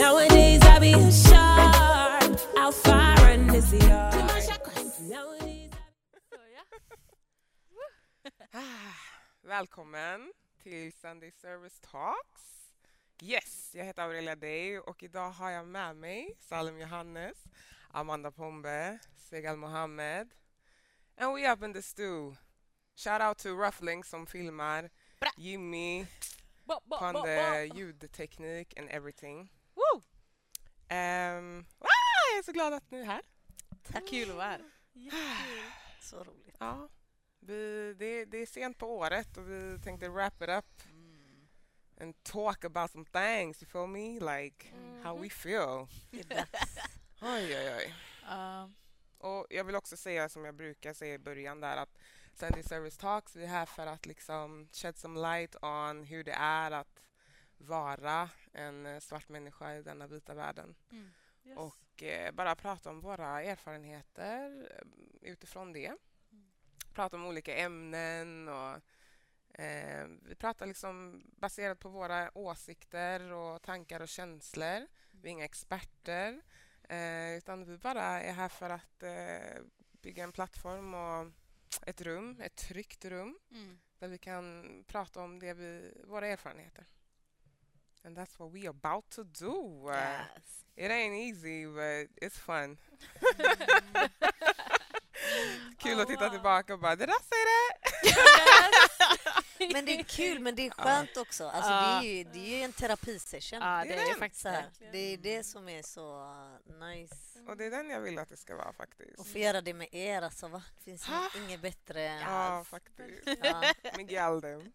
Nowadays I be a shark, I'll fire in this yard. Nowadays Ah, Välkommen till Sunday Service Talks. Yes, jag heter Aurelia Day och idag har jag med mig Salim Johannes, Amanda Pombe, Segal Mohammed and we up in the stew. Shout out to Ruffling som filmar, Jimmy, bo. ljudteknik and everything. Um, ah, jag är så glad att ni är här. Tack. Kul att vara här. Så roligt. Ja, vi, det, det är sent på året och vi tänkte wrap it up and talk about some things, you feel me? Like how we feel. Oj, oj, oj. Ja. Och jag vill också säga som jag brukar säga i början där att Sunday Service Talks, vi är här för att liksom shed some light on hur det är att vara en eh, svart människa i denna vita världen. Yes. och eh, bara prata om våra erfarenheter eh, utifrån det. Prata om olika ämnen och eh, vi pratar liksom baserat på våra åsikter och tankar och känslor. Vi är inga experter eh, utan vi bara är här för att eh, bygga en plattform och ett rum, ett tryggt rum Mm. där vi kan prata om det vi, våra erfarenheter. And that's what we about to do. Yes. It ain't easy, but it's fun. Kul Oh, att titta wow. tillbaka och bara did I say that? Men det är kul, men det är skönt också. Alltså, det, är ju, det är ju en terapisession. Ja, Det det är är det faktiskt. Så här, verkligen. det är det som är så nice. Och det är den jag vill att det ska vara faktiskt. Och få göra det med er, alltså va? Det finns Ha? inget bättre. Ja, faktiskt. Ja. Dem.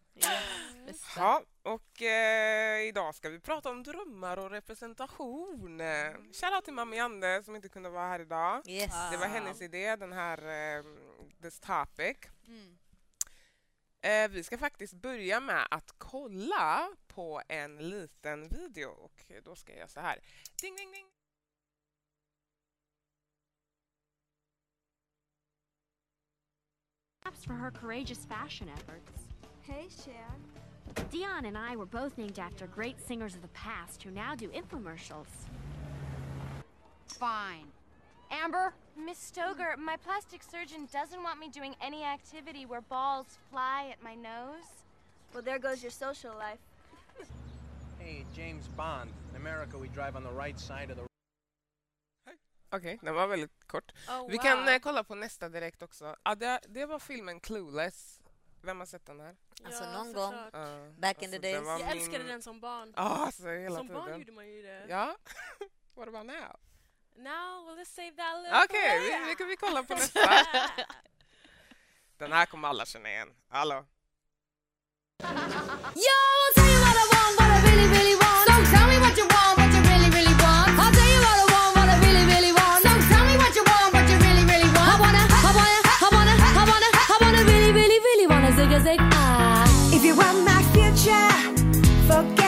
Bästa. Ja, och eh, idag ska vi prata om drömmar och representation. Shoutout till Mami Ande som inte kunde vara här idag. Yes. Det var hennes idé, den här eh, this topic. Mm. Eh, vi ska faktiskt börja med att kolla på en liten video och då ska jag göra så här. Ding, ding, ding. Perhaps for her courageous fashion efforts. Hey, Cher. Dion and I were both named after great singers of the past who now do infomercials. Fine. Amber, Miss Stoger, my plastic surgeon doesn't want me doing any activity where balls fly at my nose. Well, there goes your social life. Hey, James Bond. In America, we drive on the right side of the Okej, den var väldigt kort. Oh, Vi wow. kan eh, kolla på nästa direkt också. Ja, det, det var filmen Clueless. Vem har sett den här? Alltså Ja, någon gång. Ja, Back in the den days. Jag min- älskade den som barn. Ja, alltså hela som barn tiden. gjorde man ju det. Ja, what about now? Now, well, let's save that a little Okej, for vi, vi, kan- vi kollar på nästa. Den här kommer alla känna igen. Hallå? Yo, I'll tell you what I want, what I really, really want. Forget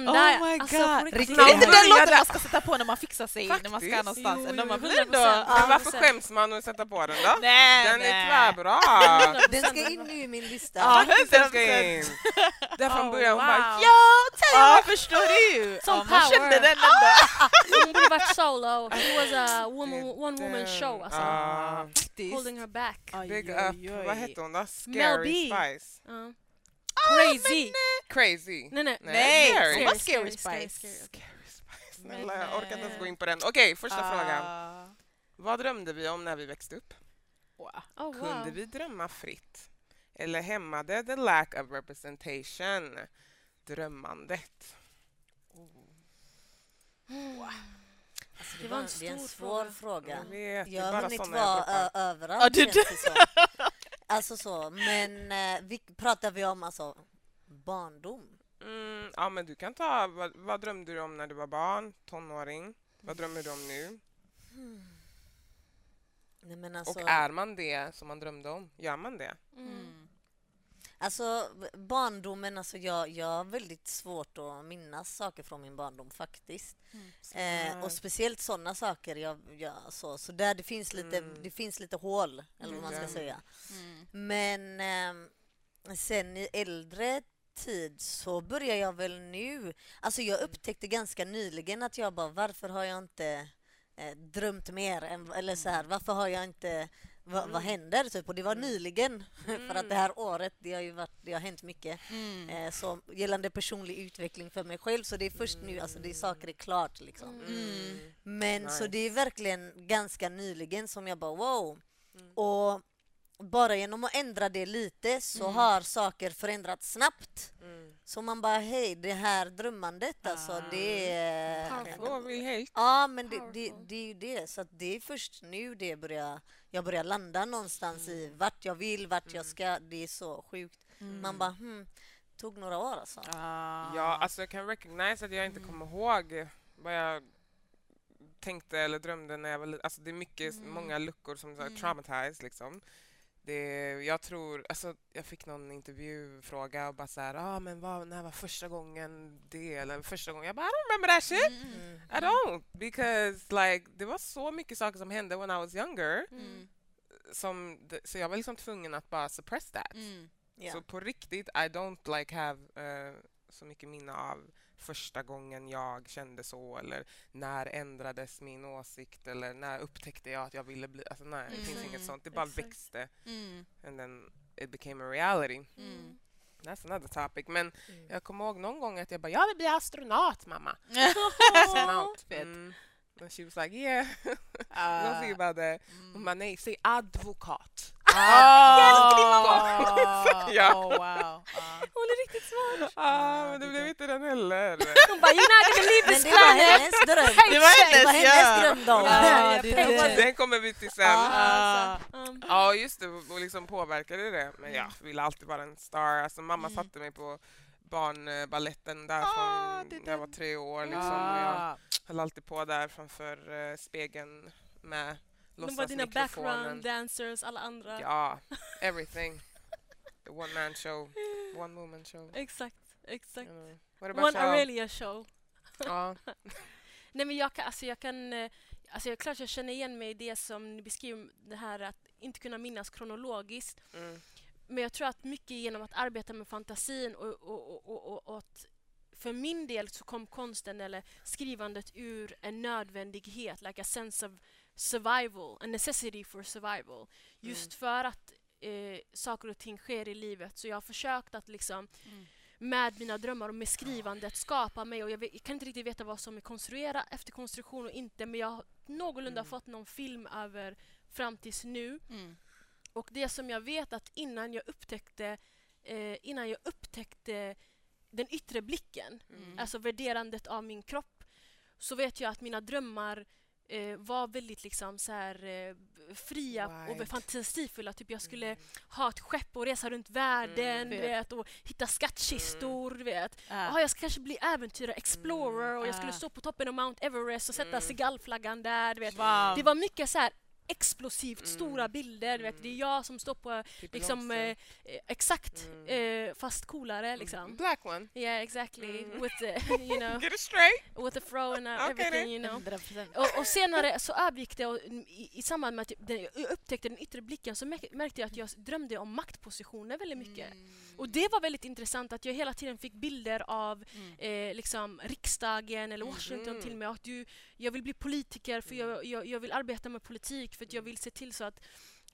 Tidanda. Oh my alltså, God. riktigt. Är inte den låten man ska sätta på när man fixar sig när man ska Faktiskt. någonstans? Jo, man vill 100%. ändå... Men varför 100%. skäms man att sätta på den då? Nej, Den är nej. tvärbra! Den ska in nu i min lista. Ja, Faktiskt den ska 100%. in! Där från Oh, början hon bara ja! Ja, förstår du? Som man power. kände den ändå. Hon borde varit solo. It was a woman, one woman show alltså. Ah, Holding her back. Big up, vad hette hon då? Mel Scary B. Spice? Ja. Crazy. Crazy? Nej, nej. Nej, Scary. hon var Scary, Scary scary, Spice. scary. Scary Spice. Snälla, jag orkar inte ens eh, gå in på den. Okej, första frågan. Ah. Vad drömde vi om när vi växte upp? Wow. Oh, Kunde wow. vi drömma fritt? Eller hämmade the lack of representation drömmandet? Alltså, Det var en det är en stor svår fråga. fråga. Jag vet, det Jag har hunnit vara överallt Ja, det. Alltså så, men eh, vi, pratar vi om alltså barndom? Mm, ja, men du kan ta... Vad, vad drömde du om när du var barn, tonåring? Vad drömmer du om nu? Nej, men alltså, Och är man det som man drömde om? Gör man det? Mm. Alltså barndomen, alltså jag, jag har väldigt svårt att minnas saker från min barndom faktiskt. Eh, och speciellt sådana saker, jag, jag, så, så där det finns lite, Mm. det finns lite hål, eller vad man ska Mm. säga. Mm. Men ehm, sen i äldre tid så börjar jag väl nu... Alltså jag upptäckte ganska nyligen att jag bara, varför har jag inte eh, drömt mer? Än, eller så här, varför har jag inte... Va, Vad händer? Typ. Och det var nyligen. För att det här året, det har ju varit, det har hänt mycket. Mm. Eh, så gällande personlig utveckling för mig själv. Så det är först nu, alltså det är saker är klart liksom. Mm. Men så Nice. det är verkligen ganska nyligen som jag bara wow. Mm. Och bara genom att ändra det lite så har saker förändraats snabbt. Mm. Så man bara hej, det här drömmandet alltså Ah. det är... Powerful. Helt... Ja men det, det, det är ju det. Så att det är först nu det börjar, jag börjar landa någonstans i vart jag vill, vart jag ska. Det är så sjukt. Man bara hmm, tog några år alltså. Ah. Ja, alltså jag kan recognize att jag inte kommer ihåg vad jag tänkte eller drömde när jag var liten. Alltså det är mycket, många luckor som är traumatized liksom. Det, jag tror, alltså jag fick någon intervjufråga och bara så här, ah, men vad, när var första gången det? Eller första gången, jag bara I don't remember that shit. Mm. I don't. Because like, det var så mycket saker som hände when I was younger. Mm. Som, så jag var liksom tvungen att bara suppress that. Mm. Ja. Så på riktigt, I don't like have eh, så mycket minne av första gången jag kände så eller när ändrades min åsikt eller när upptäckte jag att jag ville bli... Alltså nej, det finns Mm. inget sånt. Det bara Exakt. växte Mm. and then it became a reality. Mm. That's another topic. Men jag kommer ihåg någon gång att jag bara, jag vill bli astronaut mamma. Astronaut. Fet. Mm. And she was like, yeah, Ah. we'll see about that. Hon bara, nej, säg advokat. Ah. Ja. Oh, wow. Ah. Hon är riktigt smart. Ah, men det blev inte den heller. Hon bara, you're not gonna leave Men this det var hennes dröm. Det var Det var hennes, hennes ja. drömdom. Ja, det. Den kommer vi till sen. Ah. Um, Ja, just det. Och liksom påverkade det. Men ja, jag ville alltid vara en star. Alltså, mamma Mm. satte mig på barnballetten där Ah, från det är när jag var tre år. Liksom, och jag Ah. höll alltid på där framför uh, spegeln med de var dina background dancers, alla andra. Ja, everything. The one man show. One woman show. Exakt, exakt. You know. One? Aurelia show. Ja. Nej men jag kan, alltså jag kan, eh, alltså jag, klart jag känner igen mig i det som ni beskriver, det här att inte kunna minnas kronologiskt. Mm. Men jag tror att mycket genom att arbeta med fantasin och, och, och, och att för min del så kom konsten eller skrivandet ur en nödvändighet, like a sense of survival, a necessity for survival. Just för att eh, saker och ting sker i livet. Så jag har försökt att liksom Mm. med mina drömmar och med skrivandet skapa mig och jag, vet, jag kan inte riktigt veta vad som är konstruerat efter konstruktion och inte men jag har någorlunda Mm. fått någon film över fram tills nu Mm. och det som jag vet att innan jag upptäckte eh, innan jag upptäckte den yttre blicken, Mm. alltså värderandet av min kropp, så vet jag att mina drömmar eh, var väldigt liksom så här, eh, fria Right. och fantasifulla. Typ jag skulle ha ett skepp och resa runt världen Mm. vet, och hitta skattkistor. Du vet. Ah. Ah, jag ska kanske bli äventyrare, explorer och jag skulle Ah. stå på toppen av Mount Everest och sätta Mm. Seagullflaggan där. Vet. Wow. Det var mycket så här explosivt Mm. stora bilder. Du vet. Det är jag som står på Pippi liksom, eh, eh, exakt, Mm. eh, fast coolare liksom. Black one. Yeah, exactly. Mm. With the, you know, Get it straight. with the fro and uh, Okej, everything, you know. 100%. Och, och senare så övergick det och i, i samband med att jag jag upptäckte den yttre blicken så märk- märkte jag att jag drömde om maktpositioner väldigt mycket. Och det var väldigt intressant att jag hela tiden fick bilder av Mm. eh, liksom riksdagen eller Washington till mig. Att du, jag vill bli politiker för jag, jag, jag vill arbeta med politik för att jag vill se till så att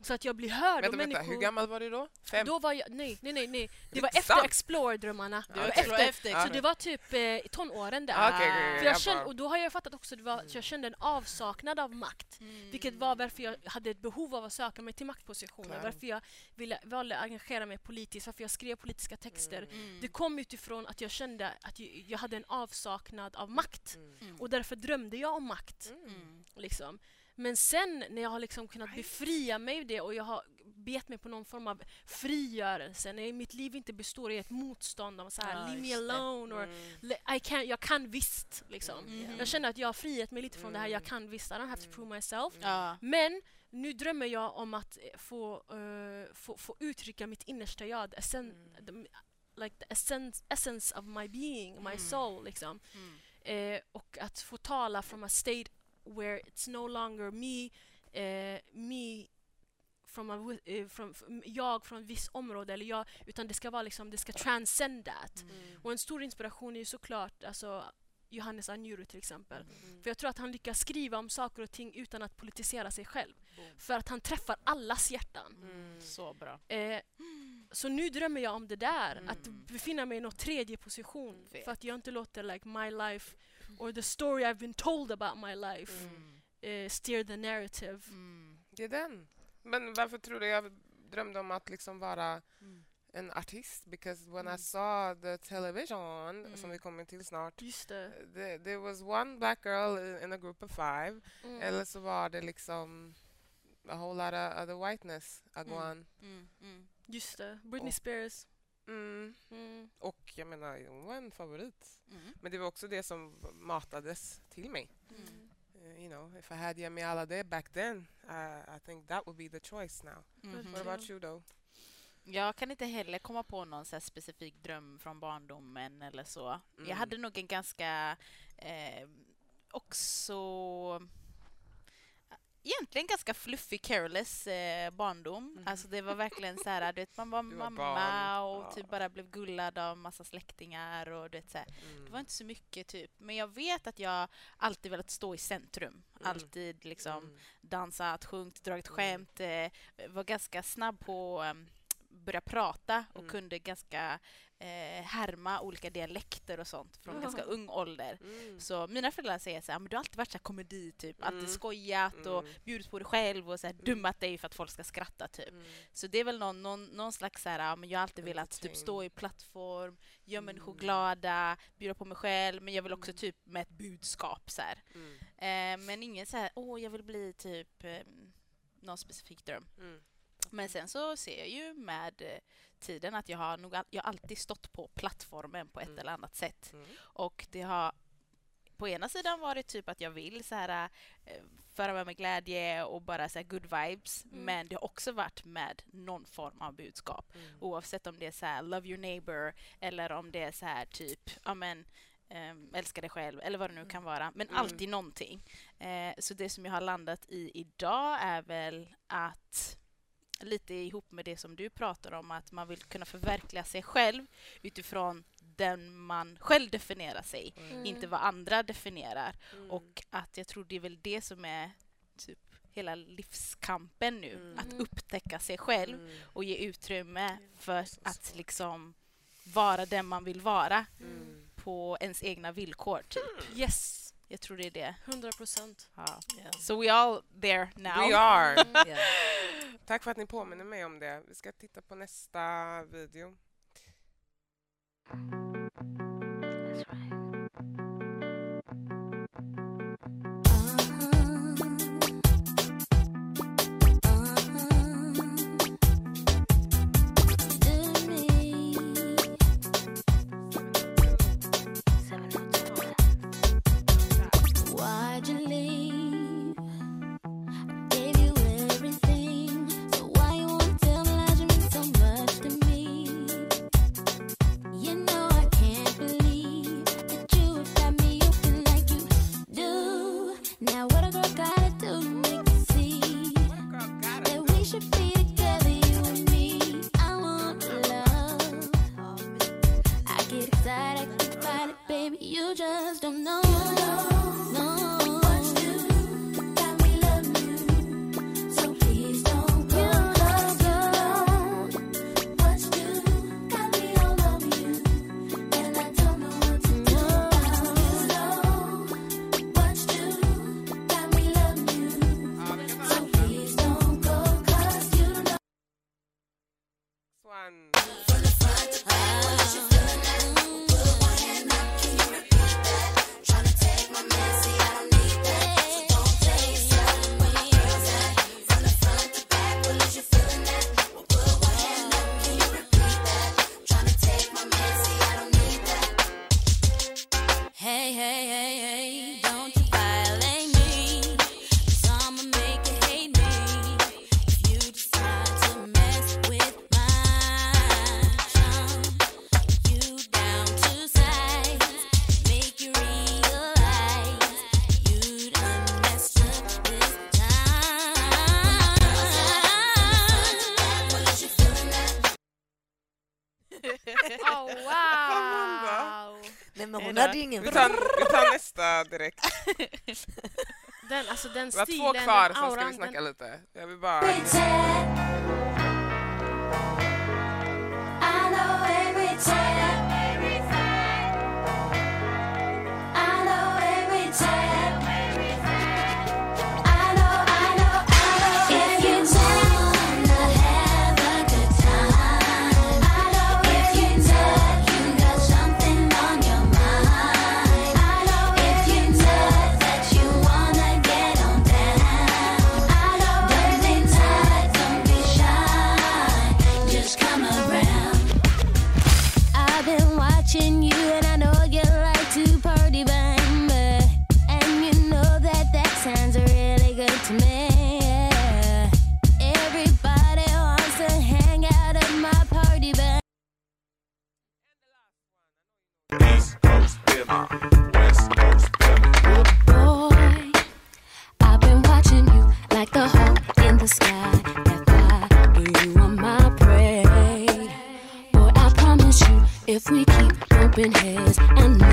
Så att jag blir hörd Vänta, och vänta, människor... hur gammal var du då? Fem? Då var jag, nej, nej, nej, nej. Det var efter. Explore-drömmarna. Det var efter, så det var typ eh, tonåren där. Ah, okej, okej, För jag kände, och då har jag fattat också att jag kände en avsaknad av makt. Mm. Vilket var varför jag hade ett behov av att söka mig till maktpositioner. Klart. Varför jag ville, valde att engagera mig politiskt, varför jag skrev politiska texter. Mm. Det kom utifrån att jag kände att jag, jag hade en avsaknad av makt. Mm. Och därför drömde jag om makt. Mm. Liksom. Men sen när jag har liksom kunnat befria mig ur det och jag har bet mig på någon form av frigörelse, när mitt liv inte består i ett motstånd av så här, Ja, leave me alone, or, Mm. "Le- I can, jag kan visst. Liksom. Mm. Jag känner att jag har friat mig lite från det här, jag Mm. kan visst, I don't have to prove myself. Ja. Men nu drömmer jag om att eh, få, eh, få, få uttrycka mitt innersta jag, essen, the, like the essence, essence of my being, my Mm. soul. Liksom. Mm. Eh, och att få tala from a state where it's no longer me, eh, me from a, eh, from, from, jag från ett visst område, eller jag, utan det ska vara liksom, det ska transcend that. Mm. Och en stor inspiration är ju såklart alltså, Johannes Anjuru till exempel. Mm. För jag tror att han lyckas skriva om saker och ting utan att politisera sig själv. Boom. För att han träffar allas hjärtan. Mm. Så bra. Eh, så nu drömmer jag om det där, Mm. att befinna mig i någon tredje position. Vet. För att jag inte låter like my life or the story I've been told about my life Mm. eh, steer the narrative. Mm. Det är den. Men varför tror du jag drömde om att liksom vara Mm. en artist? Because when I Mm. saw the television, Mm. som vi kommer till snart, Just det. there, there was one black girl in- a group of five, Mm. eller så var det liksom a whole lot of other whiteness. Mm. Just det. Britney Spears. Mm. Mm. Och jag menar, hon var en favorit. Mm. Men det var också det som matades till mig. Mm. Uh, you know, if I had Yemi Alade back then, uh, I think that would be the choice now. Mhm. What about you though? Jag kan inte heller komma på någon så här specifik dröm från barndomen eller så. Mm. Jag hade nog en ganska eh, också egentligen ganska fluffig, careless eh, barndom. Alltså det var verkligen så här, du vet, man var var mamma barn. och Ja. typ bara blev gullad av massa släktingar och du vet så. Mm. Det var inte så mycket typ, men jag vet att jag alltid velat stå i centrum. Alltid liksom Mm. dansat, sjungit, dragit Mm. skämt. Eh, var ganska snabb på att um, börja prata och Mm. kunde ganska eh, härma olika dialekter och sånt från Ja. ganska ung ålder. Mm. Så mina föräldrar säger så här, men du har alltid varit så här komedi typ, alltid Mm. skojat och Mm. bjudit på dig själv och så här, dummat dig för att folk ska skratta typ. Mm. Så det är väl någon, någon, någon slags så här, men jag har alltid velat typ stå i plattform, göra människor Mm. glada, bjuda på mig själv, men jag vill också typ med ett budskap så här. Mm. Eh, men ingen så här, åh jag vill bli typ eh, någon specifik dröm. Mm. Men sen så ser jag ju med eh, tiden att jag har nog jag har alltid stått på plattformen på ett Mm. eller annat sätt. Mm. Och det har på ena sidan varit typ att jag vill så här, eh, föra med mig glädje och bara så här good vibes. Mm. Men det har också varit med någon form av budskap. Mm. Oavsett om det är så här love your neighbor eller om det är så här typ, ja men ehm, älska dig själv eller vad det nu kan vara. Men Mm. alltid någonting. Eh, så det som jag har landat i idag är väl att lite ihop med det som du pratar om, att man vill kunna förverkliga sig själv utifrån den man själv definierar sig, Mm. inte vad andra definierar. Mm. Och att jag tror det är väl det som är typ hela livskampen nu, Mm. att upptäcka sig själv Mm. och ge utrymme för att liksom vara den man vill vara Mm. på ens egna villkor. Typ. Yes, Jag tror det är det. 100 procent. Ja. Yeah. So we all there now. We are. Yeah. Tack för att ni påminner mig om det. Vi ska titta på nästa video. One. Alltså den Vi har stilen, två kvar, sen ska vi snacka lite. Jag vill bara... I know every time. If I be on my prey, what I promise you if we keep bumping heads, I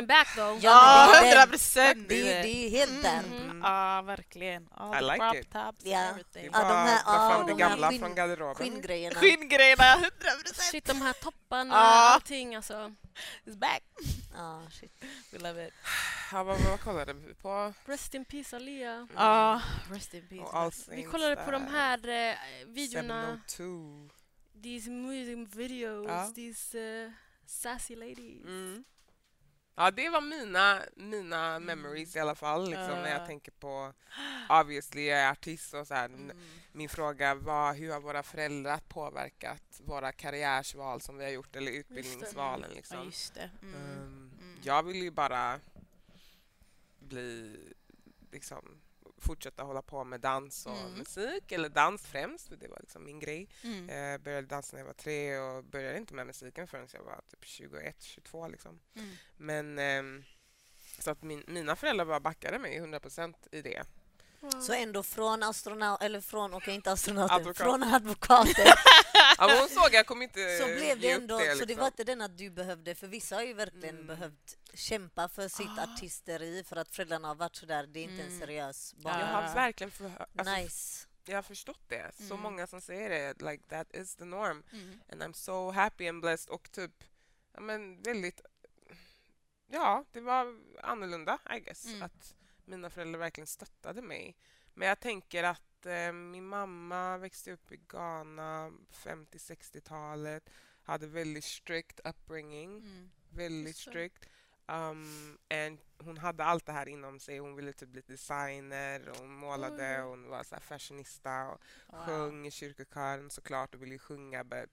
coming back though. Ja, hundra den. procent! Det, är helt där. Mm. Ja, verkligen. All I like crop it. tops, Ja. everything. Ja, de här- det de här gamla från garderoben. Skinngrejerna. Skinngrejerna, hundra procent! Shit, de här topparna, Ja. allting alltså. It's back! Ja, shit. We love it. Ja, vad, vad kollade vi på? Rest in peace Alia. Ja, rest in peace. Vi kollade på de här eh, videorna, 702. these music videos, Ja. these uh, sassy ladies. Mm. Ja, det var mina, mina memories i alla fall. Liksom, När Ja. jag tänker på... Obviously, jag är artist och så här. Mm. Min fråga var hur har våra föräldrar påverkat våra karriärsval som vi har gjort eller utbildningsvalen? Ja, Liksom. just det. Mm. Ehm, Mm. Jag vill ju bara bli liksom fortsätta hålla på med dans och Mm. musik, eller dans främst, det var liksom min grej. Mm. Jag började dansa när jag var tre och började inte med musiken förrän jag var typ 21, 22 liksom. Mm. Men ehm, så att min, mina föräldrar bara backade mig 100% i det. Så ändå från astronaut, eller från, okej inte astronauten, Advokat. från advokaten Ja, men hon såg jag kommer inte så blev det ändå, det, så det liksom. var inte den att du behövde, för vissa har ju verkligen Mm. behövt kämpa för sitt artisteri för att föräldrarna har varit sådär, det är inte en Mm. seriös Jag barn. har verkligen för, alltså, Nice. jag har förstått det. Så Mm. många som säger det, like that is the norm. Mm. And I'm so happy and blessed och typ, ja men väldigt, ja det var annorlunda I guess. Mm. Att mina föräldrar verkligen stöttade mig. Men jag tänker att eh, min mamma växte upp i Ghana 50-60-talet, hade väldigt strict upbringing, Mm. väldigt strict. Um, and hon hade allt det här inom sig. Hon ville typ bli designer, och hon målade, Oj. och hon var så fashionista och Wow. sjöng i kyrkokören såklart och ville ju sjunga but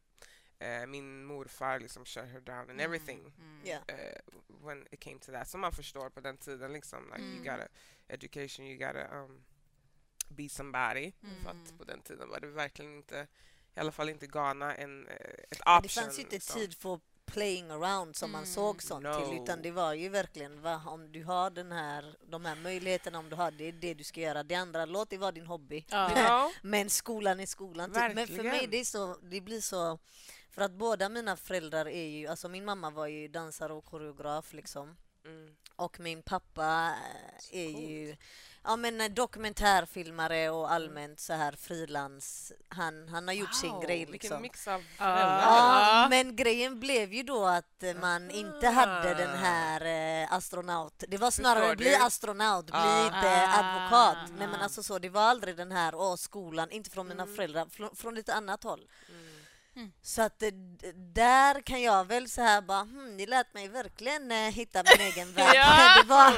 eh, min morfar liksom shut her down and everything Yeah. eh, when it came to that. Som man förstår på den tiden liksom. Like you Mm. gotta education, you gotta um, be somebody. För Mm. att på den tiden var det verkligen inte, i alla fall inte Ghana, en, eh, ett option. det fanns ju inte liksom. tid för playing around som man Mm. såg sånt till No. utan det var ju verkligen va, om du har den här, de här möjligheterna, om du har det, det du ska göra. Det andra, låt det vara din hobby. Ja. Men skolan är skolan. Typ. Men för mig Verkligen. det, är så, det blir så... För att båda mina föräldrar är ju... Alltså min mamma var ju dansare och koreograf liksom. Mm. Och min pappa eh, är ju ja, men eh, dokumentärfilmare och allmänt så här frilans. Han, han har gjort sin Wow, grej Vilken liksom. mix av föräldrar. Ja, men grejen blev ju då att eh, man inte hade den här eh, astronaut. Det var snarare bli astronaut, bli Ah. inte advokat. Nej men Ah. alltså så, det var aldrig den här, åh skolan, inte från mina Mm. föräldrar, från, från lite annat håll. Mm. Så att där kan jag väl så här bara, hmm, ni lät mig verkligen eh, hitta min egen väg. Ja. det, var,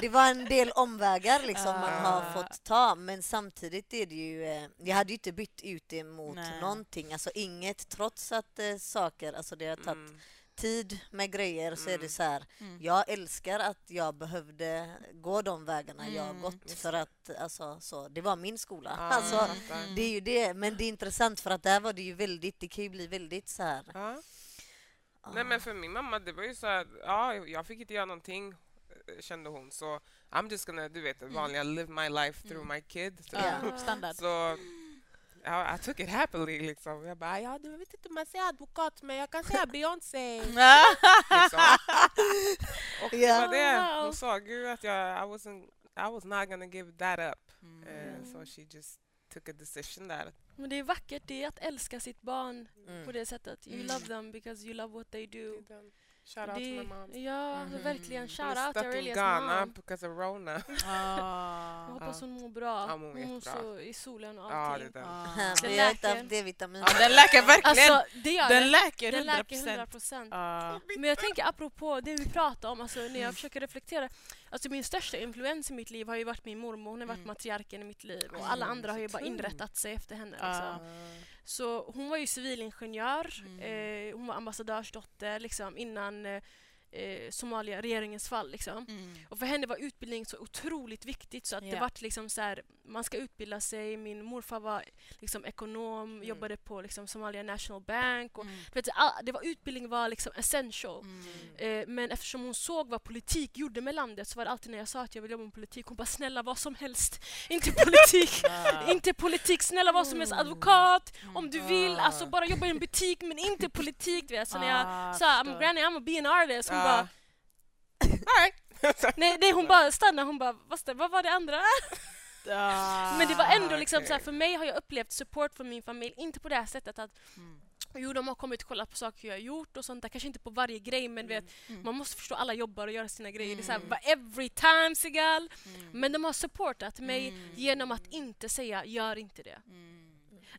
det var en del omvägar liksom man Ah. har fått ta, men samtidigt är det ju, eh, jag hade ju inte bytt ut det mot Nej. någonting, alltså inget, trots att eh, saker, alltså det har tagit Mm. Tid med grejer så är det Mm. så här, Mm. jag älskar att jag behövde gå de vägarna jag har Mm, gått för att alltså, så, det var min skola. Ja, Alltså, det är ju det, men det är intressant för att där var det ju väldigt, det kan ju bli väldigt så här. Ja. Nej men för min mamma, det var ju så att ja, jag fick inte göra någonting kände hon så I'm just gonna, du vet det vanliga, live my life through my kid. Ja, standard. Så ja, I took it happily liksom. Jag bara, ja du vet inte om man säger advokat men jag kan säga Beyoncé. liksom. Och det Ja. var det. Hon såg ju att jag, I wasn't, I was not gonna give that up. Mm. Eh, so she just took a decision där. Men det är vackert, det är att älska sitt barn Mm. på det sättet. You Mm. love them because you love what they do. Shout out to my mom. Ja, Mhm. verkligen. Shout out in Aurelias Ghana mom. because of Rona. Ah. Jag hoppas Ja. hon mår bra. Ja, hon mår så i solen och Ja, allting. det är den. Ah. Det Vi har läker. D-vitamin. Ja, den läker verkligen. Alltså, det gör den det. läker Den 100 läker 100 procent. Ah. Men jag tänker apropå det vi pratar om, alltså, när jag försöker reflektera. Alltså min största influens i mitt liv har ju varit min mormor. Hon har varit Mm. matriarken i mitt liv. Och alla andra har ju bara inrättat sig efter henne. Liksom. Så hon var ju civilingenjör. Mm. Eh, hon var ambassadörsdotter liksom, innan eh, eh, Somalia, regeringens fall. Liksom. Mm. Och för henne var utbildning så otroligt viktigt så att det Ja. vart liksom så här, man ska utbilda sig. Min morfar var liksom ekonom, jobbade på liksom Somalia National Bank. Och, Mm. vet, all, det var, utbildning var liksom essential. Mm. Eh, men eftersom hon såg vad politik gjorde med landet så var det alltid när jag sa att jag vill jobba med politik, hon bara snälla vad som helst. Inte politik, Ah. inte politik, snälla vad som helst, advokat om du vill, Ah. alltså bara jobba i en butik men inte politik. Vet. Så när jag Ah, sa I'm granny I'm a be an artist, hon bara nej, nej hon bara stannade, hon bara vad var det andra? Ah. Men det var ändå liksom så här, för mig har jag upplevt support från min familj, inte på det här sättet att Mm. Jo, de har kommit och kollat på saker jag har gjort och sånt där. Kanske inte på varje grej, men vet, Mm. man måste förstå alla jobbar och gör sina grejer. Det är så här, Mm. every time, Sigal. Mm. Men de har supportat mig Mm. genom att inte säga gör inte det.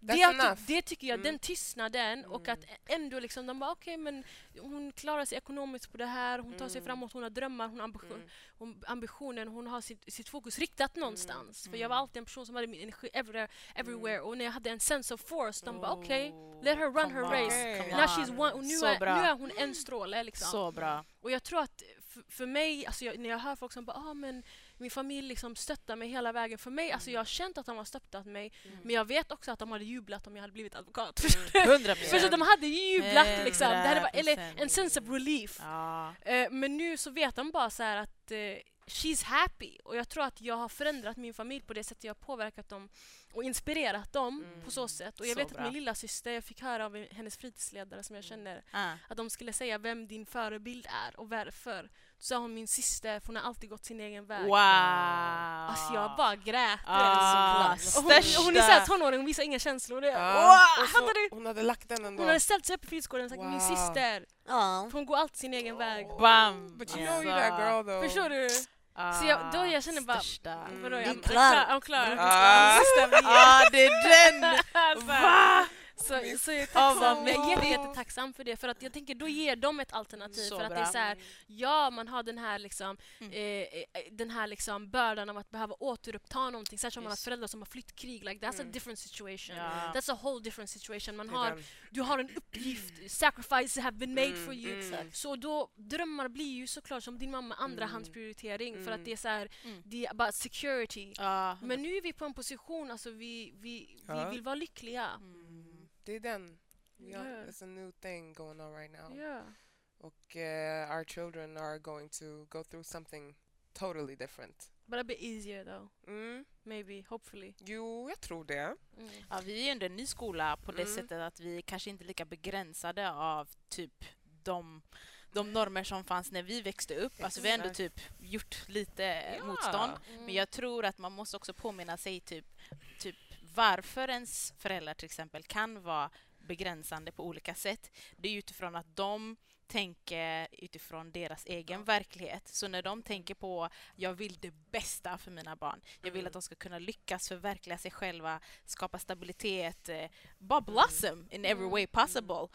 Mm. Det, att, det tycker jag, Mm. den tystnaden och att ändå liksom de bara okej men hon klarar sig ekonomiskt på det här, hon tar sig Mm. framåt, hon har drömmar, hon har ambition, Mm. hon, ambitionen, hon har sitt, sitt fokus riktat någonstans. För jag Mm. var alltid en person som hade min energi everywhere, everywhere och när jag hade en sense of force, de bara okej, Oh, let her run her on, race. Come Now she's on. one, och nu, Så är, bra. nu är hon en stråle liksom. Så bra. Och jag tror att för, för mig, alltså jag, när jag hör folk som bara ah, men min familj liksom stöttar mig hela vägen. För mig, alltså jag har känt att de har stöttat mig men jag vet också att de hade jublat om jag hade blivit advokat. Mm. 100 För så de hade jublat liksom. Det hade varit, eller 100%. en sense of relief. Ja. Eh, men nu så vet de bara så att eh, she's happy. Och jag tror att jag har förändrat min familj på det sättet jag har påverkat dem och inspirerat dem på så sätt. Och jag Så vet bra. att min lilla syster, jag fick höra av hennes fritidsledare som jag känner Ah. att de skulle säga vem din förebild är och varför. Så hon min syster, för hon har alltid gått sin egen väg. Wow! Alltså jag bara grät. Ah, och hon, hon är såhär tonåring, hon visar inga känslor. Det, Ja, Wow! och så, du? hon hade lagt den ändå. Hon hade ställt sig upp i fritidsgården och sagt min Wow. syster. Ja. För hon går alltid sin egen väg. Bam! But you know you're that girl though. Förstår du? Så jag, då jag känner bara, Största. vadå, jag, Det är I'm klar. I'm klar. Ah. Ah, det är den! Va? Så, så jag är Ja, tacksam, jag är jätte, jättetacksam för det. För att jag tänker då ger de ett alternativ. Så för att bra. det är så här, ja man har den här liksom, Mm. eh, eh, den här liksom bördan av att behöva återuppta någonting. Särskilt om man har föräldrar som har flytt krig. Like, that's a Mm. different situation. Ja. That's a whole different situation. Man har, du har en uppgift, sacrifices have been made Mm, for you. mm. Så då, drömmar blir ju såklart som din mamma andrahandsprioritering för att Mm. det är så här, Mm. det är about security. Ja. Men nu är vi på en position, alltså vi, vi, Ja. vi vill vara lyckliga. Det är den. Ja, Yeah. It's a new thing going on right now. Ja. Och eh, our children are going to go through something totally different. But a bit easier though. Mm. Maybe, hopefully. Jo, jag tror det. Mm. Ja, vi är ju ändå en ny skola på det Mm. sättet att vi kanske inte är lika begränsade av typ de, de normer som fanns när vi växte upp. Alltså vi har ändå typ gjort lite Ja. motstånd. Mm. Men jag tror att man måste också påminna sig typ, typ varför ens föräldrar till exempel kan vara begränsande på olika sätt. Det är utifrån att de tänker utifrån deras egen verklighet. Så när de tänker på jag vill det bästa för mina barn. Jag vill Mm. att de ska kunna lyckas förverkliga sig själva, skapa stabilitet, eh, bara blossom in every way possible.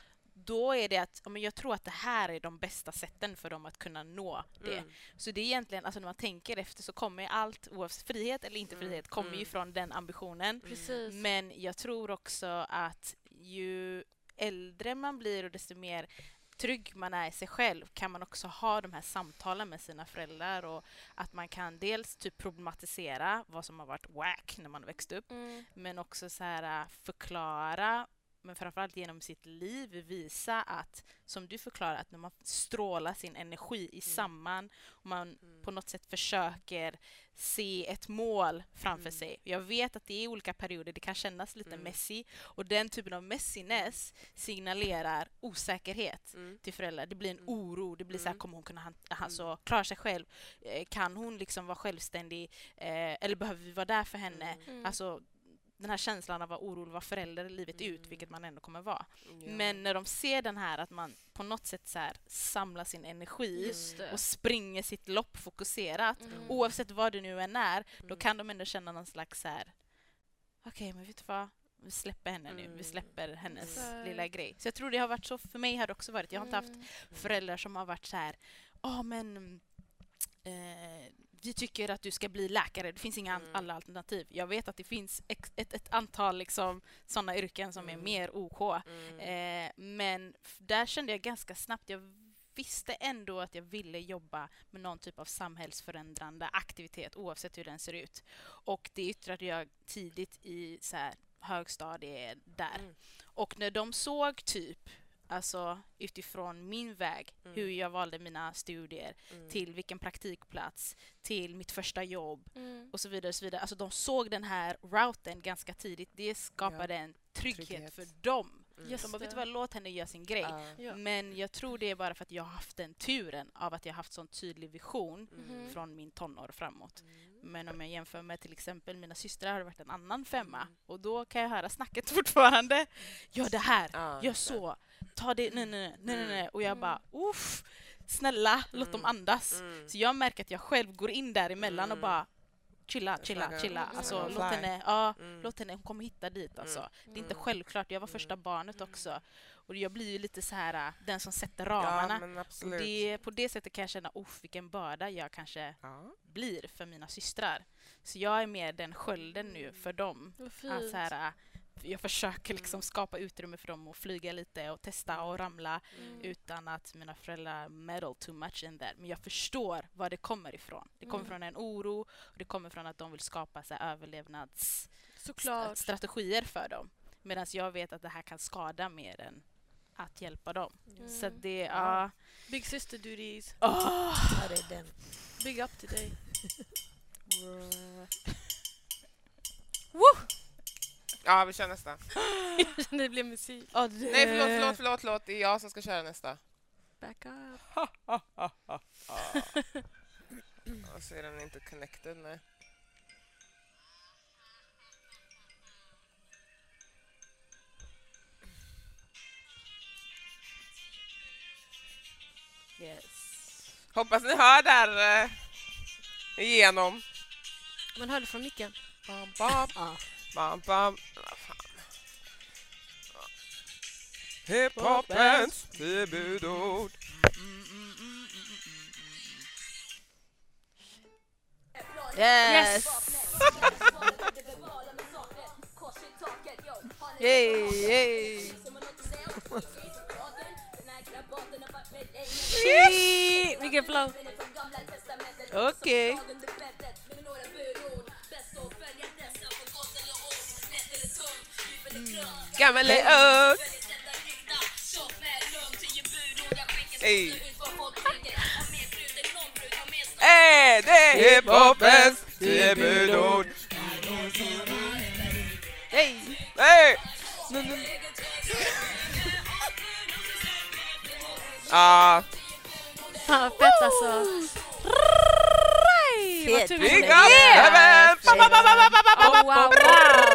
Då är det att men jag tror att det här är de bästa sätten för dem att kunna nå det. Mm. Så det är egentligen, alltså när man tänker efter så kommer allt, oavsett frihet eller inte Mm, frihet, kommer ju mm. från den ambitionen. Precis. Men jag tror också att ju äldre man blir och desto mer trygg man är i sig själv kan man också ha de här samtalen med sina föräldrar och att man kan dels typ problematisera vad som har varit wack när man växte upp Mm. men också så här, äh, förklara men framförallt genom sitt liv visa att, som du förklarar, att när man strålar sin energi i samman och man Mm. på något sätt försöker se ett mål framför Mm. sig. Jag vet att det är olika perioder, det kan kännas lite Mm. messy och den typen av messiness signalerar osäkerhet Mm. till föräldrar. Det blir en Mm. oro, det blir så här, Mm. kommer hon kunna han- alltså, klara sig själv? Eh, Kan hon liksom vara självständig? Eh, eller behöver vi vara där för henne? Mm. Alltså, den här känslan av att vara orolig, vara förälder livet ut, Mm. vilket man ändå kommer vara. Ja. Men när de ser den här att man på något sätt så här, samlar sin energi och springer sitt lopp fokuserat, Mm. oavsett vad det nu än är, då Mm. kan de ändå känna någon slags så här, okej, men vet du vad? Vi släpper henne nu. Vi Mm. släpper hennes Exakt. lilla grej. Så jag tror det har varit så för mig har det också varit. Jag har inte haft Mm. föräldrar som har varit så här, ja men eh, vi tycker att du ska bli läkare. Det finns inga Mm. alla alternativ. Jag vet att det finns ex- ett, ett antal liksom, sådana yrken som är Mm. mer OK. Mm. Eh, men där kände jag ganska snabbt, jag visste ändå att jag ville jobba med någon typ av samhällsförändrande aktivitet oavsett hur den ser ut. Och det yttrade jag tidigt i så här, högstadie där. Mm. Och när de såg typ, alltså utifrån min väg, Mm. hur jag valde mina studier, Mm. till vilken praktikplats, till mitt första jobb Mm. och så vidare. Och så vidare. Alltså de såg den här routen ganska tidigt. Det skapade en trygghet, Trygghet. för dem. Mm. Just De bara, vet du vad, låt henne göra sin grej. Ja. Ja. Men jag tror det är bara för att jag har haft den turen av att jag haft sån tydlig vision Mhm. från min tonår framåt. Mm. Men om jag jämför med till exempel mina systrar har det varit en annan femma. Mm. Och då kan jag höra snacket fortfarande. Gör det här, Ja, gör så, ta det, nej nej nej, nej, nej, nej. Och jag Mm. bara, uff, snälla, låt dem Mm. andas. Mm. Så jag märker att jag själv går in däremellan och Mm. bara chilla, chilla, chilla. Mm. Alltså, Mm. låt henne, ja, Mm. låt henne, hon kommer hitta dit alltså. Det är inte Mm. självklart, jag var Mm. första barnet också. Och jag blir ju lite så här äh, den som sätter Ja, ramarna. absolut. det, på det sättet kan jag känna, uff vilken börda jag kanske Ja. blir för mina systrar. Så jag är mer den skölden nu för dem. Vad Att så här, äh, jag försöker liksom skapa utrymme för dem att flyga lite och testa och ramla Mm. utan att mina föräldrar meddle too much in that. Men jag förstår var det kommer ifrån. Det kommer Mm. från en oro och det kommer från att de vill skapa så här, överlevnadsstrategier för dem. Medan jag vet att det här kan skada mer än att hjälpa dem. Mm. Så det, ja... Big sister duties. Åh! Ja, det är den. Big up till dig. ja, vi kör nästa. det blev musik. Ja, det- Nej, förlåt, förlåt, förlåt, förlåt. Det är jag som ska köra nästa. Back up. Och så är den inte connected, nej. Yes. Hoppas ni hör där eh, igenom. Man hörde från micken. Bam, bam. Bam, bam. Vad fan. Hiphopens tio budord. Yes! Yay, yay! Shit, Vilken flow! Okej. Gammal är ung. Ey. Ey, det är hiphopens tio budord. Hey. Hey! Ja, Fan, fett alltså. Vad Fet. tur vi big up! Oh, wow, wow.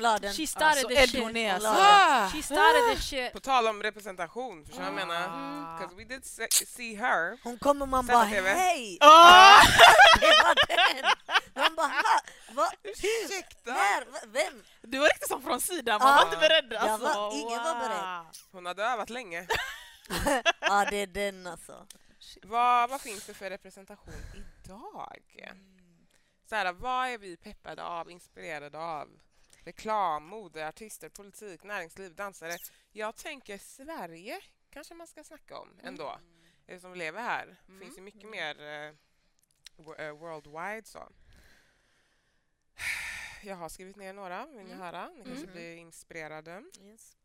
Hon la den. She started Alltså, Ed shit. den. She started this shit. På tal om representation, förstår du vad jag menar? Ah. Because we did se- see her. Hon kom och man bara hej! Ah! Det var den! Man bara va? Ursäkta? När? Vem? Du var riktigt som från sidan, man var inte beredd. Alltså. var- ingen var beredd. Hon hade övat länge. Ja det är den alltså. Vad, vad finns det för representation idag? Så här, vad är vi peppade av, inspirerade av? Reklam, mode, artister, politik, näringsliv, dansare. Jag tänker Sverige kanske man ska snacka om ändå. Mm. Som lever här. Det finns ju mycket mer eh, eh, worldwide. så. Jag har skrivit ner några, vill ni höra? Ni kanske Mm. blir inspirerade. Yes.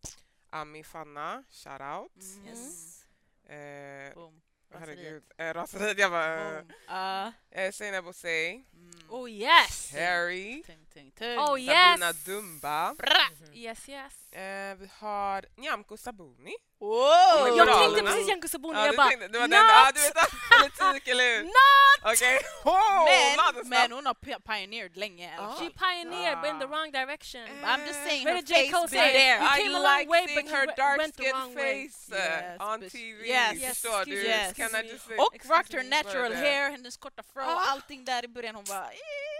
Ami Fanna, shout out. Yes. Eh, Boom. Herregud, eh, raseriet. Jag bara... Boom. Ah. Eh, Seinabo Bosei, Mm. Oh yes! Harry, Tung, tung, tung. Oh Sabina yes! Dumba. Yes yes. Eh, vi har Nyamko Sabuni. Wow! Jag Liberalerna. tänkte precis Janko Sabuni, Ja, jag bara tänkte- det var not! den, ja, du vet politik, eller hur? Not! Okej. Oh, men, men, hon har pi- pioneered länge. i fall. She pioneered but in the wrong direction. I'm just saying her J. Cole face say? been there. I came a long like way, seeing but her dark went the skin face uh, Yes, on TV. yes, Förstår excuse du? me, Yes. Jag excuse just säga? Och rocked her natural hair, hennes korta fro, Ah. allting där i början. Hon bara... eh,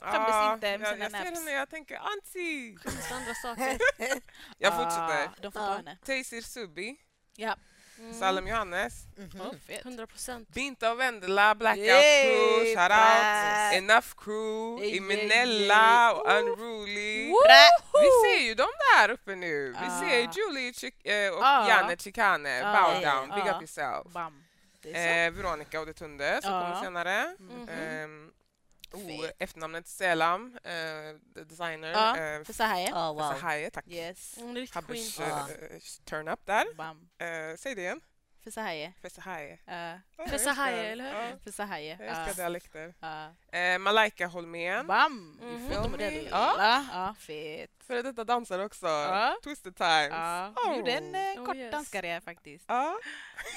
Skämdes inte med jag, sina jag ser naps. henne jag tänker anti. Just andra saker. Jag Ah, fortsätter. De får ta henne. Taysir Subi, Ja. Mm. Salem Johannes, Oh, fet. 100 procent. Binta och Vendela, Blackout Yay, Crew, shout out, back. Enough Crew, Yay, Imenella och Unruly. Bra. Vi ser ju dem där uppe nu. Vi Ah. ser ju Julie Chic- eh, och Ah. Janne Chicane, Ah, Bow Down, Big ja. Up Yourself. Bam. Det Eh, Veronica Odetunde som Ja. kommer senare. Mhm. Ehm, oh, efternamnet Selam, eh, designer. Ja, Eh, så. Så. Ja wow. Sahaye, tack. Yes. Riktigt queen. Habbers eh, turn up där. Bam. Eh, säg det igen. För så Sahaye. Uh, För älskar- Sahaye, eller hur? Ja, för så ja. jag älskar dialekter. Uh, Malaika Holmén. bam. Mhm. Fotomodell. Ja. Ja. ja, fet. Före detta dansare också. Twisted Times. Ja. Oh. Gjorde en eh, Oh, kort yes. danskarriär faktiskt. Ja.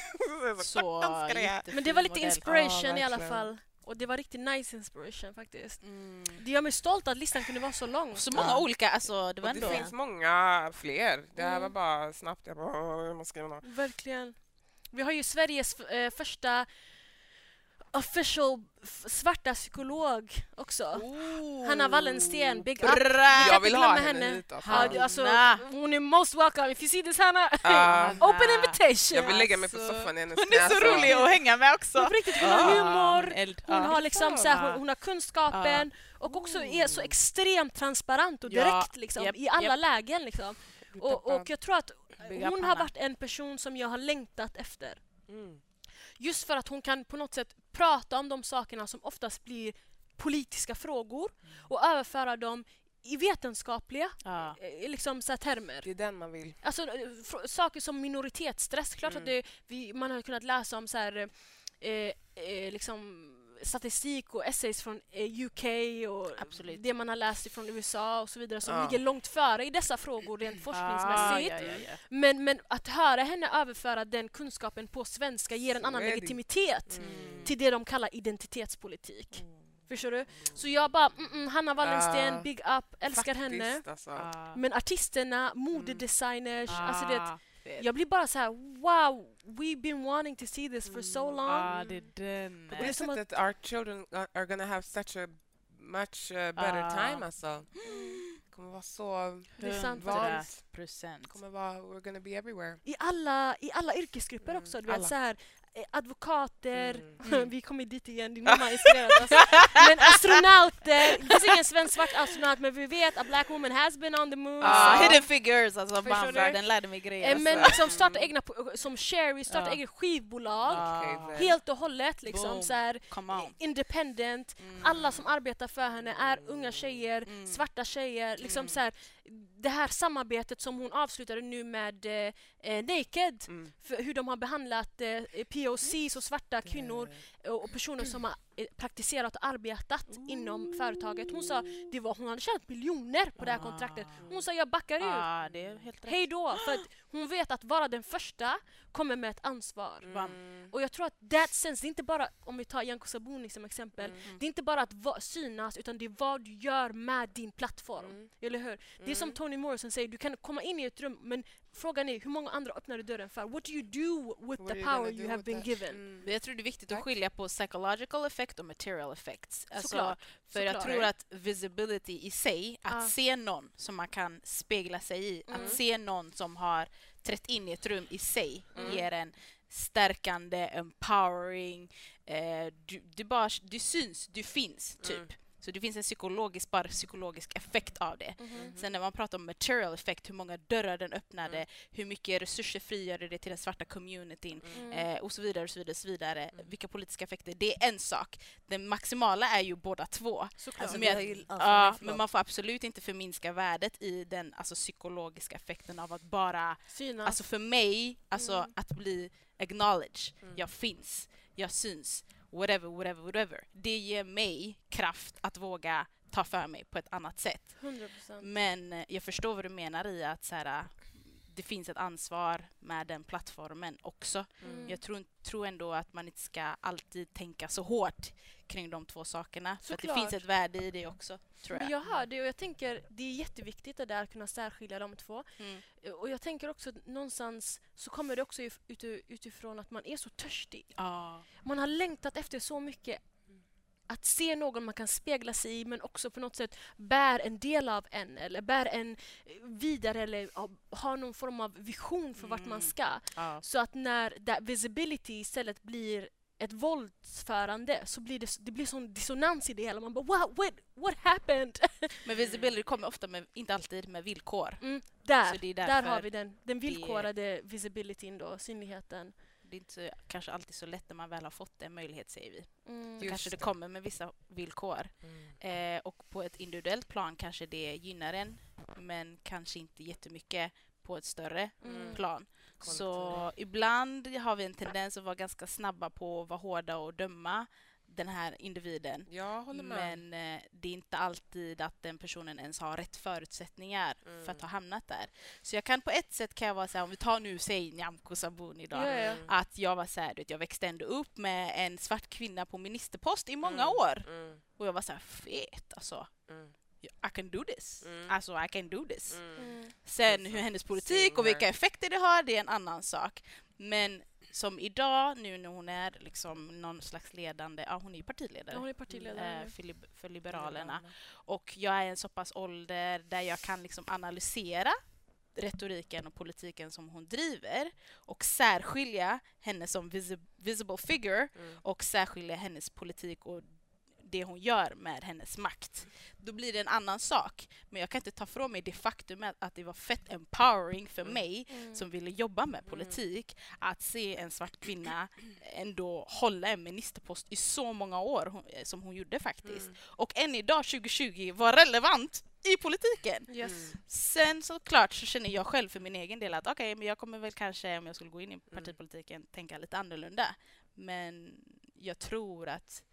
Så danskarriär. jättefin Men det var lite inspiration i alla fall. Och det var riktigt nice inspiration faktiskt. Mm. Det gör mig stolt att listan kunde vara så lång. Så många Ja. olika, alltså det var Och det ändå... finns många fler. Det här Mm. var bara snabbt. Jag bara, "Åh, jag måste skriva något. Verkligen. Vi har ju Sveriges eh, första official svarta psykolog också. Oh. Hanna Wallensten, big up. Bra. Jag vill ha henne hit, alltså. Alltså, hon är most welcome. If you see this Hanna, Ja. open invitation. Jag vill lägga mig på Alltså, soffan i hennes Hon är så rolig att hänga med också. Hon, riktigt, hon har humor, Eld. hon Ja. har, liksom, så här, hon, hon har kunskapen och också är så extremt transparent och Ja, direkt liksom, i alla lägen. Liksom. Och, och jag tror att hon har varit en person som jag har längtat efter. Mm. Just för att hon kan på något sätt prata om de sakerna som oftast blir politiska frågor och överföra dem i vetenskapliga Ja. eh, liksom, så termer. Det är den man vill. Alltså, eh, saker som minoritetsstress. Klart att Mm. det, vi, man har kunnat läsa om så här, eh, eh, liksom, statistik och essays från eh, UK och Absolut. det man har läst från USA och så vidare som Ja. ligger långt före i dessa frågor rent forskningsmässigt. Ah, ja, ja, ja. Men, men att höra henne överföra den kunskapen på svenska ger en Så annan legitimitet Mm. till det de kallar identitetspolitik. Förstår du? Så jag bara, mm, mm, Hanna Wallensten, Ja. big up, älskar Faktiskt, henne. Alltså. Ah. Men artisterna, modedesigners, alltså det, Fet. jag blir bara så här: wow, we've been wanting to see this for so long. Ah, det är den. På Det är det som att- sättet our children are gonna have such a much uh, better Ah. time alltså. kommer vara så Det är sant. procent. Det kommer vara we're gonna be everywhere. I alla, I alla yrkesgrupper Mm, också. Du vet, så här, advokater, Mm. vi kommer dit igen, din mamma har inspirerat oss. Men astronauter, det finns ingen svensk svart astronaut men vi vet a black woman has been on the moon. Ah, så- hidden figures, alltså du? den lärde mig grejer. Eh, Men alltså. liksom starta egna, po- som Sherry, starta Ja. eget skivbolag. Ah, Helt och hållet liksom Boom. så här, independent. Mm. Alla som arbetar för henne är unga tjejer, Mm. svarta tjejer. Liksom Mm. så här, det här samarbetet som hon avslutade nu med eh, eh, Naked, Mm. för hur de har behandlat eh, POCs och svarta kvinnor och, och personer som har eh, praktiserat och arbetat inom företaget. Hon sa det var, hon hade tjänat miljoner på det här kontraktet. Hon sa jag backar ut. Ah. Hej då! För hon vet att vara den första kommer med ett ansvar. Mm. Och jag tror att that sense, det är inte bara, om vi tar Janko Sabuni som exempel, Mm. det är inte bara att va- synas utan det är vad du gör med din plattform. Mm. Eller hur? Det är som Toni Morrison säger, du kan komma in i ett rum men frågan är hur många andra öppnar du dörren för? What do you do with What the power you have been that? given? Mm. Men jag tror det är viktigt att skilja på psychological effect och material effects. Alltså, Såklart. för jag Såklart. tror att visibility i sig, att Ja. se någon som man kan spegla sig i, Mm. att se någon som har trätt in i ett rum i sig Mm. ger en stärkande, empowering, eh, du, du, bara, du syns, du finns, typ. Mm. Så det finns en psykologisk, bara psykologisk effekt av det. Mhm. Sen när man pratar om material effect, hur många dörrar den öppnade, Mm. hur mycket resurser frigörde det till den svarta communityn Mm. eh, och så vidare och så vidare. Och så vidare. Vilka politiska effekter, det är en sak. Den maximala är ju båda två. Såklart. Alltså, Men ju- ja, men man får absolut inte förminska värdet i den alltså, psykologiska effekten av att bara, Synas. alltså för mig, alltså Mm. att bli acknowledged, Mm. jag finns, jag syns, whatever, whatever, whatever. Det ger mig kraft att våga ta för mig på ett annat sätt. 100%. Men eh, jag förstår vad du menar i att så här, det finns ett ansvar med den plattformen också. Mm. Jag tror, tror ändå att man inte ska alltid tänka så hårt kring de två sakerna. För att det Såklart. finns ett värde i det också, tror Men jag. jag hör det och jag tänker det är jätteviktigt det där att kunna särskilja de två. Mm. Och jag tänker också att någonstans så kommer det också if- uti- utifrån att man är så törstig. Ja. Man har längtat efter så mycket att se någon man kan spegla sig i men också på något sätt bär en del av en eller bär en vidare eller har någon form av vision för vart man Mm. ska. Ja. Så att när that visibility istället blir ett våldsförande så blir det, det blir sån dissonans i det hela. Man bara wow, what, what happened? Men visibility kommer ofta, med, inte alltid, med villkor. Mm, där, det där har vi den, den det- villkorade visibilityn då, synligheten. Det är inte så, kanske alltid så lätt när man väl har fått en möjlighet, säger vi. Mm. Just kanske det det. kommer med vissa villkor. Mm. Eh, och på ett individuellt plan kanske det gynnar en, men kanske inte jättemycket på ett större Mm. plan. Så ibland har vi en tendens att vara ganska snabba på att vara hårda och döma den här individen. Jag håller med. Men eh, det är inte alltid att den personen ens har rätt förutsättningar Mm. för att ha hamnat där. Så jag kan på ett sätt kan jag vara så här, om vi tar nu, säg Nyamko Sabuni då. Mm. Att jag var så här, vet, jag växte ändå upp med en svart kvinna på ministerpost i många Mm. år. Mm. Och jag var så här, fet alltså. Mm. I can do this. Mm. Alltså I can do this. Mm. Mm. Sen hur hennes politik och vilka effekter det har, det är en annan sak. Men som idag, nu när hon är liksom någon slags ledande, ja hon är ju partiledare Ja, hon är partiledare. eh, för, lib- för Liberalerna. Och jag är en så pass ålder där jag kan liksom analysera retoriken och politiken som hon driver och särskilja henne som visi- visible figure Mm. och särskilja hennes politik och det hon gör med hennes makt. Då blir det en annan sak. Men jag kan inte ta från mig det faktumet att det var fett empowering för Mm. mig Mm. som ville jobba med politik att se en svart kvinna ändå hålla en ministerpost i så många år hon, eh, som hon gjorde faktiskt. Mm. Och än idag 2020 var relevant i politiken. Yes. Mm. Sen såklart så känner jag själv för min egen del att okej, men jag kommer väl kanske om jag skulle gå in i partipolitiken tänka lite annorlunda. Men jag tror att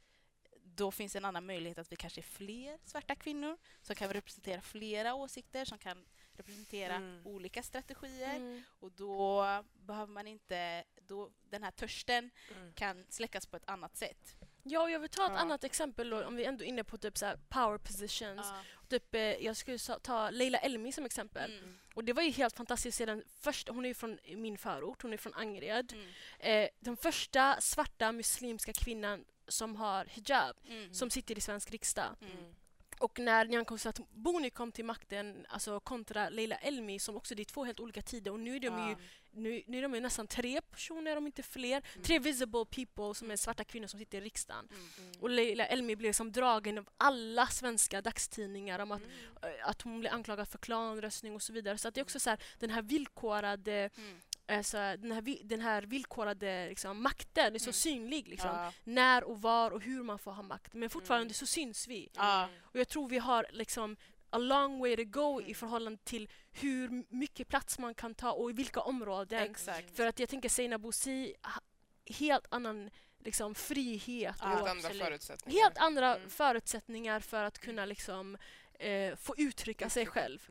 då finns en annan möjlighet att vi kanske är fler svarta kvinnor som kan representera flera åsikter, som kan representera Mm. olika strategier. Mm. Och då behöver man inte, då den här törsten Mm. kan släckas på ett annat sätt. Ja, jag vill ta ett Ja. annat exempel då, om vi ändå är inne på typ så power positions. Typ, eh, jag skulle ta Leila Elmi som exempel. Mm. Och det var ju helt fantastiskt sedan först, hon är ju från min förort, hon är från Angered. Mm. Eh, den första svarta muslimska kvinnan som har hijab, Mm. som sitter i svensk riksdag. Mm. Och när Nyamko Sabuni kom till makten, alltså kontra Leila Elmi, som också det är två helt olika tider och nu är de ju nu, nu är de ju nästan tre personer, om inte fler. Tre visible people som är svarta kvinnor som sitter i riksdagen. Och Leila Elmi blev som dragen av alla svenska dagstidningar om att, eh, att hon blev anklagad för klanröstning och så vidare. Så att det är också så här, den här villkorade Alltså, den, här, den här villkorade liksom, makten är så synlig. Liksom. Ja. När och var och hur man får ha makt. Men fortfarande så syns vi. Ja. Och jag tror vi har liksom a long way to go i förhållande till hur mycket plats man kan ta och i vilka områden. Exakt. För att jag tänker Seinabo Bosi, helt annan liksom, frihet. Ja, Helt andra förutsättningar. helt andra förutsättningar för att kunna liksom, eh, få uttrycka sig själv.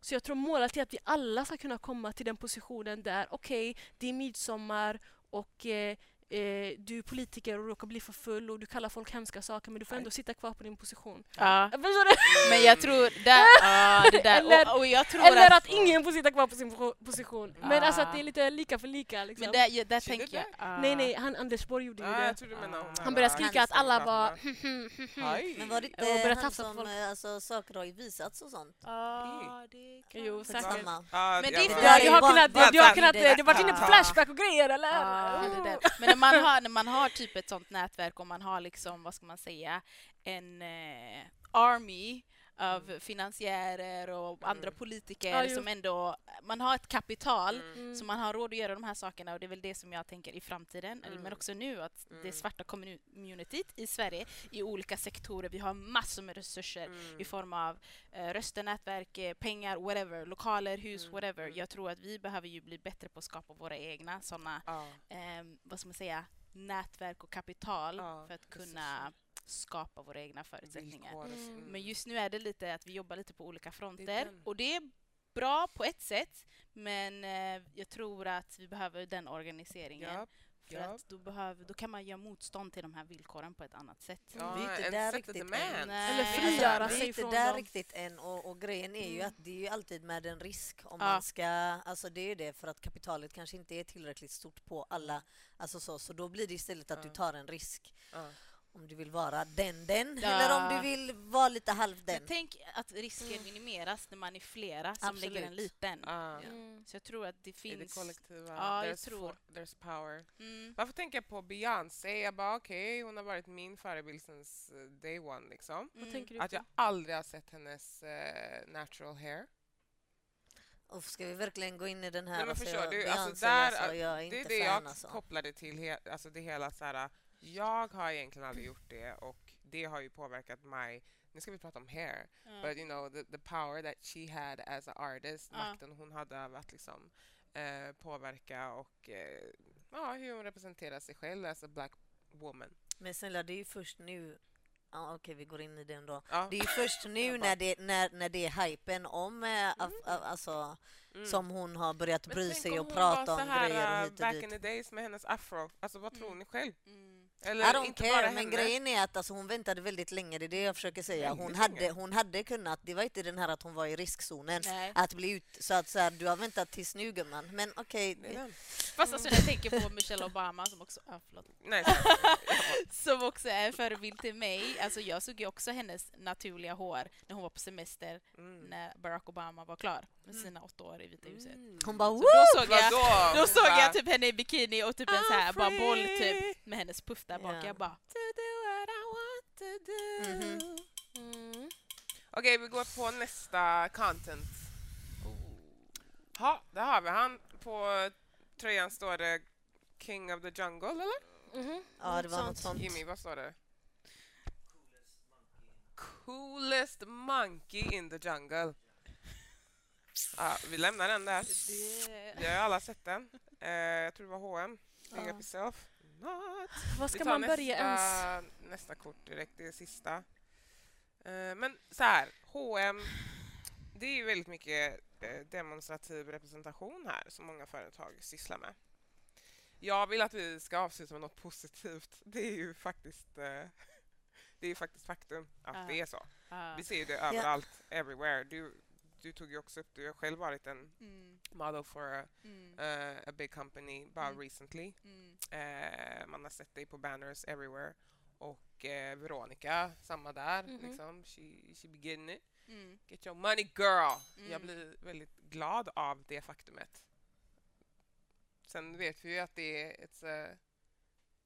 Så jag tror målet är att vi alla ska kunna komma till den positionen där okej, det är midsommar och eh, eh, du är politiker och råkar bli för full och du kallar folk hemska saker men du får ändå sitta kvar på din position. Ja. Förstår du? Men jag tror... Där, ja, det där. Eller- och, och jag tror Eller att... att ingen får sitta kvar på sin po- position. Men Ah. alltså att det är lite lika för lika. Liksom. Men där, ja, där tänker jag... that? Nej, nej, han, Anders Borg gjorde ju Ja, det. jag tror du menar hon Han började skrika att alla var... Men var det inte han tafsa som, eh, alltså saker har ju visats och sånt? Ja, det kan Jo, säkert. Ja, Men jag det är bara- för- Du har, du har bara- kunnat, det- har varit inne på Ja. Flashback och grejer eller? Man, har, när man har typ ett sånt nätverk och man har liksom, vad ska man säga, en eh, army av finansiärer och andra politiker Ja, som ändå, man har ett kapital Mm. så man har råd att göra de här sakerna och det är väl det som jag tänker i framtiden, eller- men också nu att det svarta communityt i Sverige i olika sektorer, vi har massor med resurser Mm. i form av eh, röster, nätverk, eh, pengar, whatever, lokaler, hus, whatever. Jag tror att vi behöver ju bli bättre på att skapa våra egna sådana, Ja. eh, vad ska man säga, nätverk och kapital Ja, för att kunna skapa våra egna förutsättningar. Mm. Mm. Men just nu är det lite att vi jobbar lite på olika fronter den. och det är bra på ett sätt men eh, jag tror att vi behöver den organiseringen. Ja, För ja. att då, behöver, då kan man göra motstånd till de här villkoren på ett annat sätt. Ja, Vi är inte en där riktigt än. Eller Alltså, frigöra vi är sig inte från där dem. riktigt än och, och grejen är ju att det är ju alltid med en risk om Ja. man ska, alltså det är ju det för att kapitalet kanske inte är tillräckligt stort på alla, alltså så, så då blir det istället att du Ja. tar en risk Ja. Om du vill vara den den Ja. eller om du vill vara lite halv den. Men tänk att risken minimeras när man är flera som Absolut. lägger en liten. Ja. Mm. Så jag tror att det I det finns... kollektiva. Ja, jag there's, tror. for, there's power. Mm. Varför tänker jag på Beyoncé? Jag bara okej, hon har varit min förebild sen day one liksom. Vad tänker du Att jag aldrig har sett hennes eh, natural hair. Och ska vi verkligen gå in i den här Nej, men och förstår du, Beyoncé, alltså där, alltså, jag är det är inte det fan jag alltså. kopplade till, he, alltså det hela så här. Jag har egentligen aldrig gjort det och det har ju påverkat mig. Nu ska vi prata om hair. Ja. But you know, the, the power that she had as an artist, Ja. makten hon hade över att liksom eh, påverka och eh, ja, hur hon representerar sig själv as a black woman. Men snälla, det är ju först nu Ja, Okej, vi går in i den då. Ja. Det är ju först nu när det, när, när det är hypen om, eh, af- a- alltså, Mm. som hon har börjat Men bry sig om och prata om grejer uh, och hit och back dit. in the days med hennes afro. Alltså vad tror Mm. ni själv? Mm. Eller I don't inte care, bara men henne. grejen är att alltså, hon väntade väldigt länge, det är det jag försöker säga. Hon hade, hon hade kunnat, det var inte den här att hon var i riskzonen, Nej. att bli ut, så att så här, du har väntat tills nu gumman. Men okej, den. Fast alltså när jag tänker på Michelle Obama som också, ah, förlåt, Nej, så- som också är en förebild till mig. Alltså jag såg ju också hennes naturliga hår när hon var på semester mm. när Barack Obama var klar med sina åtta år i Vita huset. Mm. hon bara Så Woo! då såg jag, då såg jag typ henne i bikini och typ en så här bara boll typ med hennes puff där bak. Ja. Jag bara To do what I want to do. Mhm. Mm. Okej, vi går på nästa content. Ja, där har vi han. På tröjan står det King of the Jungle, eller? Mhm. Ja, det var något sånt. Jimmy, vad står det? Coolest monkey in the jungle. Ja, vi lämnar den där. det... Vi har alla sett den. Eh, jag tror det var H&M. Big Ja. up yourself. Not. Vi ska man nästa, börja ens? nästa kort direkt, det är sista. Eh, men så här, H&M det är ju väldigt mycket eh, demonstrativ representation här som många företag sysslar med. Jag vill att vi ska avsluta med något positivt. Det är ju faktiskt, eh, det är ju faktiskt faktum att Ja. det är så. Ah. Vi ser ju det överallt, everywhere. Du, du tog ju också upp, du har själv varit en Mm, model for a, mm, eh, a big company bara Mm. recently. mm. Eh, man har sett dig på banners everywhere. Och eh, Veronica, samma där. Mhm. Liksom. She, she be getting it. Mm. Get your money girl! Mm. Jag blir väldigt glad av det faktumet. Sen vet vi ju att det är... It's a,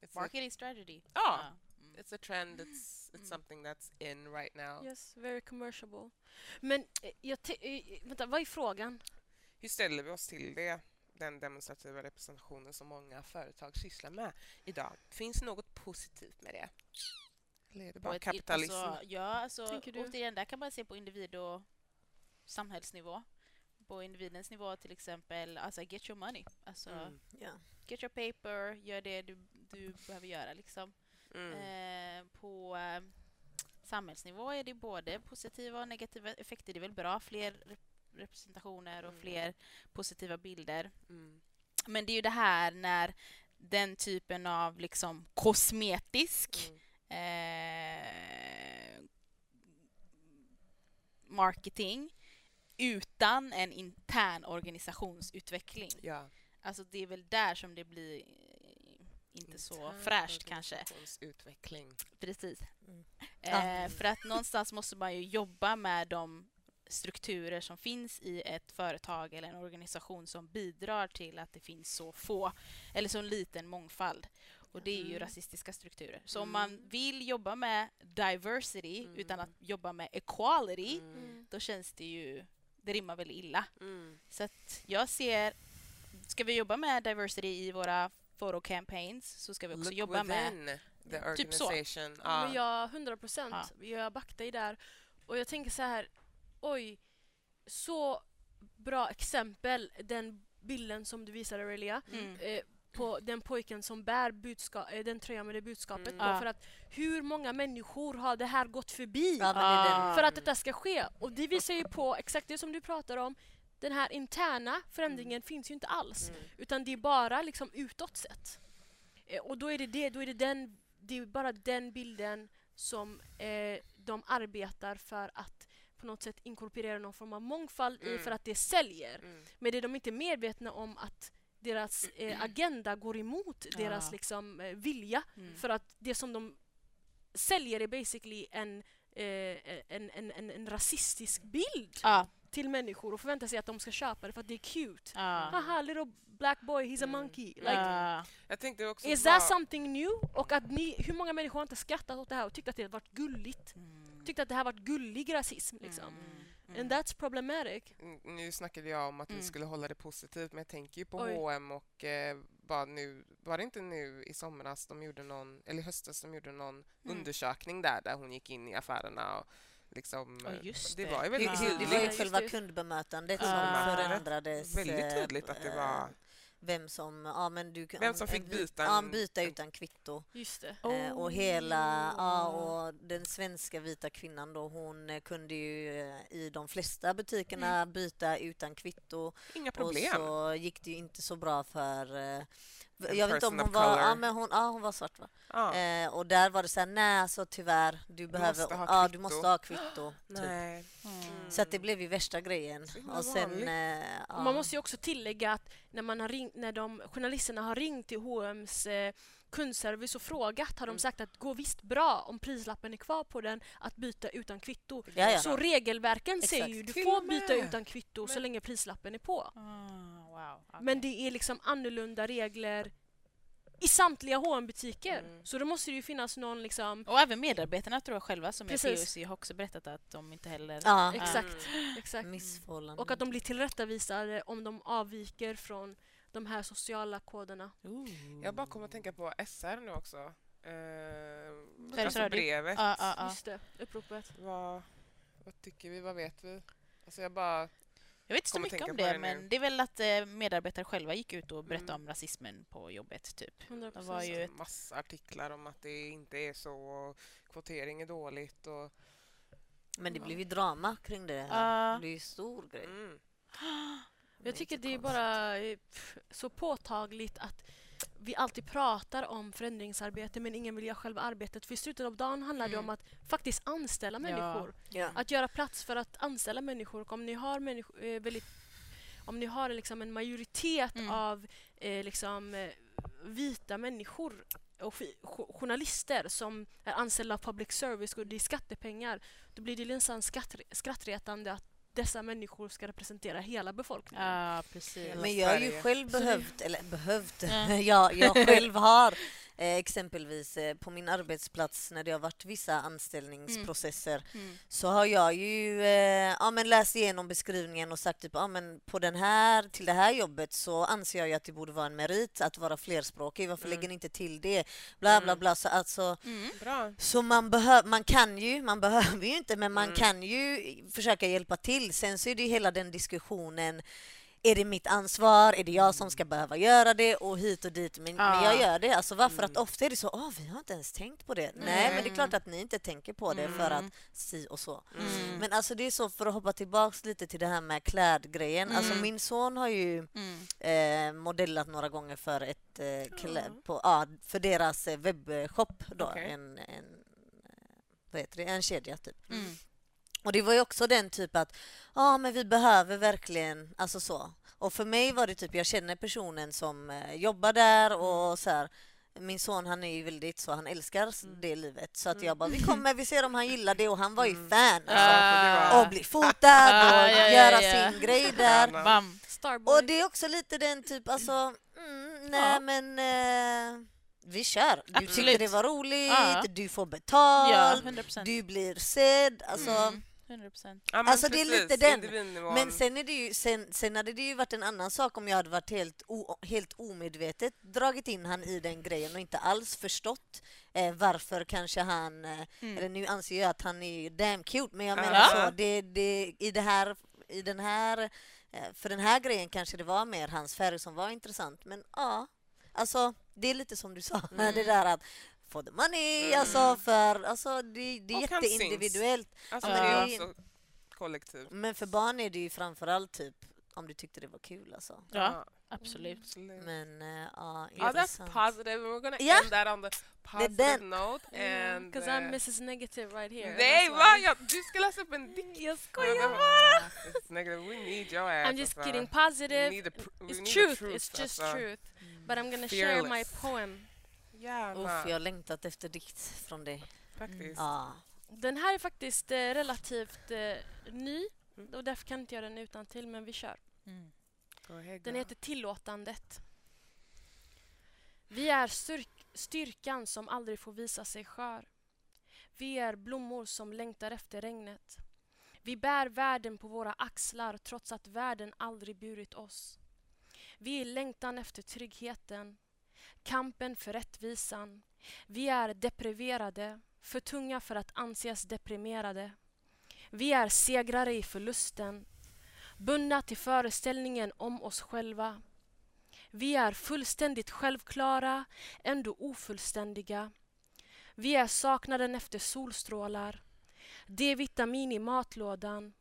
it's a, Marketing strategy. Ja. Mm. It's a trend, it's, it's Mm. something that's in right now. Yes, very commercial. Men eh, jag te- eh, vänta, vad är frågan? Hur ställer vi oss till det? Den demonstrativa representationen som många företag sysslar med idag. Finns det något positivt med det? Eller är det bara ett- kapitalism? Alltså, ja, alltså, återigen, där kan man se på individ och samhällsnivå. På individens nivå till exempel, alltså get your money. Alltså, Mm. Ja. get your paper, gör det du, du behöver göra liksom. Mm. Eh, på eh, samhällsnivå är det både positiva och negativa effekter. Det är väl bra, fler rep- representationer och Mm. fler positiva bilder. Mm. Men det är ju det här när den typen av liksom kosmetisk Mm. eh, marketing utan en intern organisationsutveckling. Ja. Alltså det är väl där som det blir inte så fräscht kanske. organisationsutveckling. Precis. Mm. Eh, för att någonstans måste man ju jobba med de strukturer som finns i ett företag eller en organisation som bidrar till att det finns så få eller så liten mångfald. Och det är ju Mm. rasistiska strukturer. Så om Mm. man vill jobba med diversity Mm. utan att jobba med equality, Mm. då känns det ju, det rimmar väl illa. Mm. Så att jag ser, ska vi jobba med diversity i våra photo campaigns så ska vi också Look jobba med Typ så. organization. Ja. 100 procent, Ja. jag backar dig där. Och jag tänker så här, oj, så bra exempel, den bilden som du visade Aurelia. mm. Eh, på den pojken som bär budska- eh, den tröjan med det budskapet Mm. på. Ja. För att hur många människor har det här gått förbi. Ah. för att detta ska ske? Och det visar ju på exakt det som du pratar om. Den här interna förändringen finns ju inte alls. Mm. Utan det är bara liksom utåt sett. Eh, och då är det, det, då är det, den, det är bara den bilden som eh, de arbetar för att på något sätt inkorporera någon form av mångfald i Mm. för att det säljer. Mm. Men det är de inte medvetna om att deras eh, agenda går emot deras Ja. liksom, eh, vilja. Mm. För att det som de säljer är basically en, eh, en, en, en, en rasistisk bild Ja, till människor och förväntar sig att de ska köpa det för att det är cute. ja. Haha, little black boy, he's a Mm. monkey. Like, Ja. Jag tänkte också Is that something new? Och att ni, hur många människor har inte skrattat åt det här och tyckt att det har varit gulligt? Mm. Tyckt att det här varit gullig rasism liksom. Mm. And that's problematic. Mm, Nu snackade jag om att Mm. vi skulle hålla det positivt men jag tänker ju på Oj. H&M och eh, bara nu, var det inte nu i somras de gjorde någon, eller i höstas de gjorde någon Mm. undersökning där, där hon gick in i affärerna och liksom, Ja, just det det. var ju Det, väldigt Ja. det var ju tydligt, själva det. kundbemötandet Ja. som förändrades. väldigt eh, tydligt att det eh, var Vem som, ja men du. Vem som fick byta Ja, en- byta en- utan kvitto. Just det. Eh, och hela, Oh. ja och den svenska vita kvinnan då, hon kunde ju i de flesta butikerna byta utan kvitto. inga Och problem. så gick det ju inte så bra för jag vet inte om hon var, ja, men hon, ja, hon var svart va? Ja. Eh, och där var det så här, nej så tyvärr, du behöver, måste ha ja, du kvitto." måste ha kvitto. Typ. Nej. Mm. Så att det blev ju värsta grejen. Så Och sen, eh, ja. Man måste ju också tillägga att när, man har ring, när de, journalisterna har ringt till H&M's eh, kundservice och frågat har de Mm. sagt att det går visst bra om prislappen är kvar på den att byta utan kvitto. Ja, ja. Så regelverken säger Exakt. ju du Till får byta utan kvitto så Men- länge prislappen är på. Ah, wow. okej. Men det är liksom annorlunda regler i samtliga hm butiker Mm. Så då måste det ju finnas någon liksom... Och även medarbetarna tror jag själva som är Precis. POC har också berättat att de inte heller... Ja. Exakt. exakt. Missförhållanden. Och att de blir tillrättavisade om de avviker från de här sociala koderna. Ooh. Jag bara kommer att tänka på SR nu också. Eh, alltså brevet. Ja, ja, ja. Just det, uppropet. Vad, vad tycker vi? Vad vet vi? Alltså jag bara... Jag vet inte så mycket om det, det men det är väl att eh, medarbetare själva gick ut och berättade Mm. om rasismen på jobbet, typ. 100%. Det var ju ett... massa artiklar om att det inte är så och kvotering är dåligt och... Men det blev ju drama kring det. Här. Det blev ju stor grej. Mm. Jag tycker det är bara eh, så påtagligt att vi alltid pratar om förändringsarbete men ingen vill göra själva arbetet. För i slutet av dagen handlar det Mm. om att faktiskt anställa människor. Ja. Att göra plats för att anställa människor. Och om ni har, människor, eh, väldigt, om ni har liksom en majoritet Mm. av eh, liksom, eh, vita människor och journalister som är anställda av public service och det är skattepengar, då blir det skratt, skrattretande att dessa människor ska representera hela befolkningen. Ja, precis. Men jag har ju själv behövt, eller behövt, Ja. ja, jag själv har eh, exempelvis eh, på min arbetsplats när det har varit vissa anställningsprocesser Mm. så har jag ju eh, ja, men läst igenom beskrivningen och sagt typ, ja, men på den här, till det här jobbet så anser jag ju att det borde vara en merit att vara flerspråkig. Varför Mm. lägger ni inte till det? Bla bla Mm. bla. Så, alltså, Mm. Så man, man kan ju, man behöver ju inte, men man Mm. kan ju försöka hjälpa till. Sen så är det ju hela den diskussionen är det mitt ansvar? Är det jag som ska behöva göra det? Och hit och dit. Men, men jag Ja. gör det. Alltså varför att Mm. ofta är det så, åh vi har inte ens tänkt på det. Nej, Nej. men det är klart att ni inte tänker på det för att Mm. si och så. Mm. Men alltså det är så, för att hoppa tillbaks lite till det här med klädgrejen. Alltså Mm. min son har ju Mm. eh, modellat några gånger för ett eh, kläd, Ja. på, ja, för deras eh, webbshop då. Okej. En, en, eh, vad heter det? en kedja typ. Mm. Och det var ju också den typ att ja men vi behöver verkligen, alltså så. Och för mig var det typ, jag känner personen som eh, jobbar där och så här. Min son han är ju väldigt så, han älskar s- det livet. Så att jag bara, vi kommer, vi ser om han gillar det och han var ju Mm. fan. Ja, Alltså, för det var- och bli fotad och Ah, ja, ja, göra ja. sin grej där. Och det är också lite den typ, alltså, mm, nej Ja. men eh, vi kör. Du Absolut. tyckte det var roligt, Ja. du får betalt, Ja, 100 procent. du blir sedd. Alltså, Mm. 100 procent. Ja, men Alltså, det är lite den. Men sen, är det ju, sen, sen hade det ju varit en annan sak om jag hade varit helt, o, helt omedvetet dragit in han i den grejen och inte alls förstått eh, varför kanske han... Eh, Mm. Eller nu anser jag att han är ju damn cute, men jag Ja. menar Ja. så, det, det, i, det här, i den här... Eh, för den här grejen kanske det var mer hans färg som var intressant, men ja. Alltså, det är lite som du sa, Mm. det där att få the money, Mm. alltså för... Alltså, det, det är Och jätteindividuellt. Alltså, Ja, det men är det är- också kollektiv. Men för barn är det ju framförallt typ om du tyckte det var kul alltså. Ja, absolut. absolut. Men eh, ja, Ja, that's intressant. positive. We're gonna Ja. end that on the positive den. note. And, Because eh, I'm Mrs Negative right here. Nej, That's va? why. Ja, du ska läsa upp en dikt. Jag Ja, skojar bara! It's negative. We need your ass. I'm just alltså. kidding. We Positive. need the pr- we It's need the truth. truth, It's just alltså. truth. But I'm gonna share my Fearless. poem. Gärna, Uff, jag har längtat efter dikt från dig. faktiskt. Ja. Den här är faktiskt eh, relativt eh, ny Mm. och därför kan inte jag den utan till men vi kör. Mm. Den heter Tillåtandet. Vi är styrk styrkan som aldrig får visa sig skör. Vi är blommor som längtar efter regnet. Vi bär världen på våra axlar trots att världen aldrig burit oss. Vi är längtan efter tryggheten, kampen för rättvisan. Vi är depriverade, för tunga för att anses deprimerade. Vi är segrare i förlusten, bundna till föreställningen om oss själva. Vi är fullständigt självklara, ändå ofullständiga. Vi är saknaden efter solstrålar, D-vitamin i matlådan.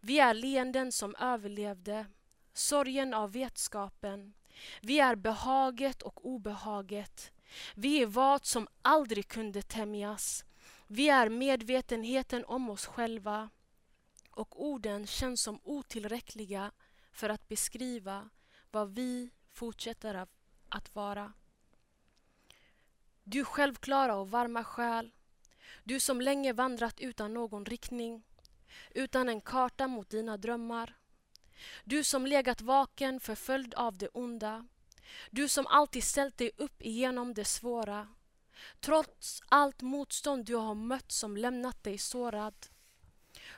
Vi är leenden som överlevde, sorgen av vetskapen. Vi är behaget och obehaget. Vi är vad som aldrig kunde tämjas. Vi är medvetenheten om oss själva och orden känns som otillräckliga för att beskriva vad vi fortsätter att vara. Du självklara och varma själ. Du som länge vandrat utan någon riktning. Utan en karta mot dina drömmar. Du som legat vaken förföljd av det onda. Du som alltid ställt dig upp igenom det svåra. Trots allt motstånd du har mött som lämnat dig sårad.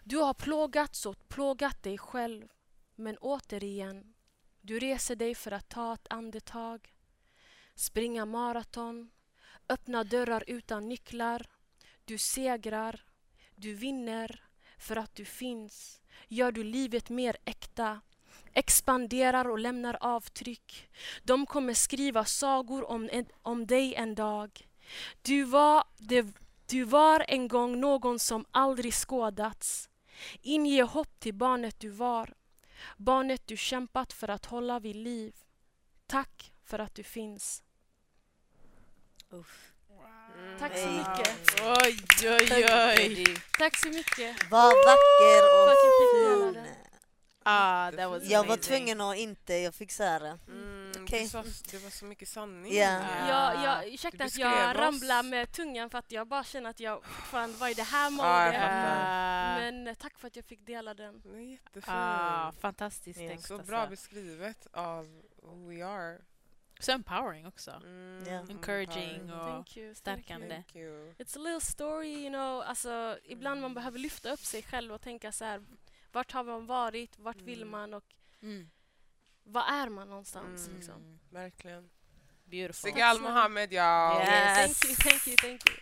Du har plågats och plågat dig själv. Men återigen, du reser dig för att ta ett andetag. Springa maraton. Öppna dörrar utan nycklar. Du segrar. Du vinner. För att du finns gör du livet mer äkta. Expanderar och lämnar avtryck. De kommer skriva sagor om, en, om dig en dag. Du var, det, du var en gång någon som aldrig skådats. Inge hopp till barnet du var. Barnet du kämpat för att hålla vid liv. Tack för att du finns. Mm. Tack så Nej. mycket. Oj, oj, oj. Tack så mycket. Var vacker och fin. Ah, that was Jag var tvungen att inte, jag fick så här. Mm, du sa, det var så mycket sanning. Ja. där. Jag, ursäkta att jag ramlar med tungan för att jag bara känner att jag fortfarande var i det här Ja, jag modet. fattar. Men eh, tack för att jag fick dela den. Det är jättefint. Ah, fantastisk Ja. text. så alltså. bra beskrivet av who we are. Så empowering också. Mm, Ja. Encouraging empowering. och Thank you. stärkande. Thank you. It's a little story, you know. Alltså, ibland man behöver lyfta upp sig själv och tänka så här. Vart har man varit? Vart vill Mm. man? Och Mm. var är man någonstans? Mm. Liksom? Verkligen. Beautiful. Sigal Mohammed, ja. Yes. Thank you, thank you, thank you.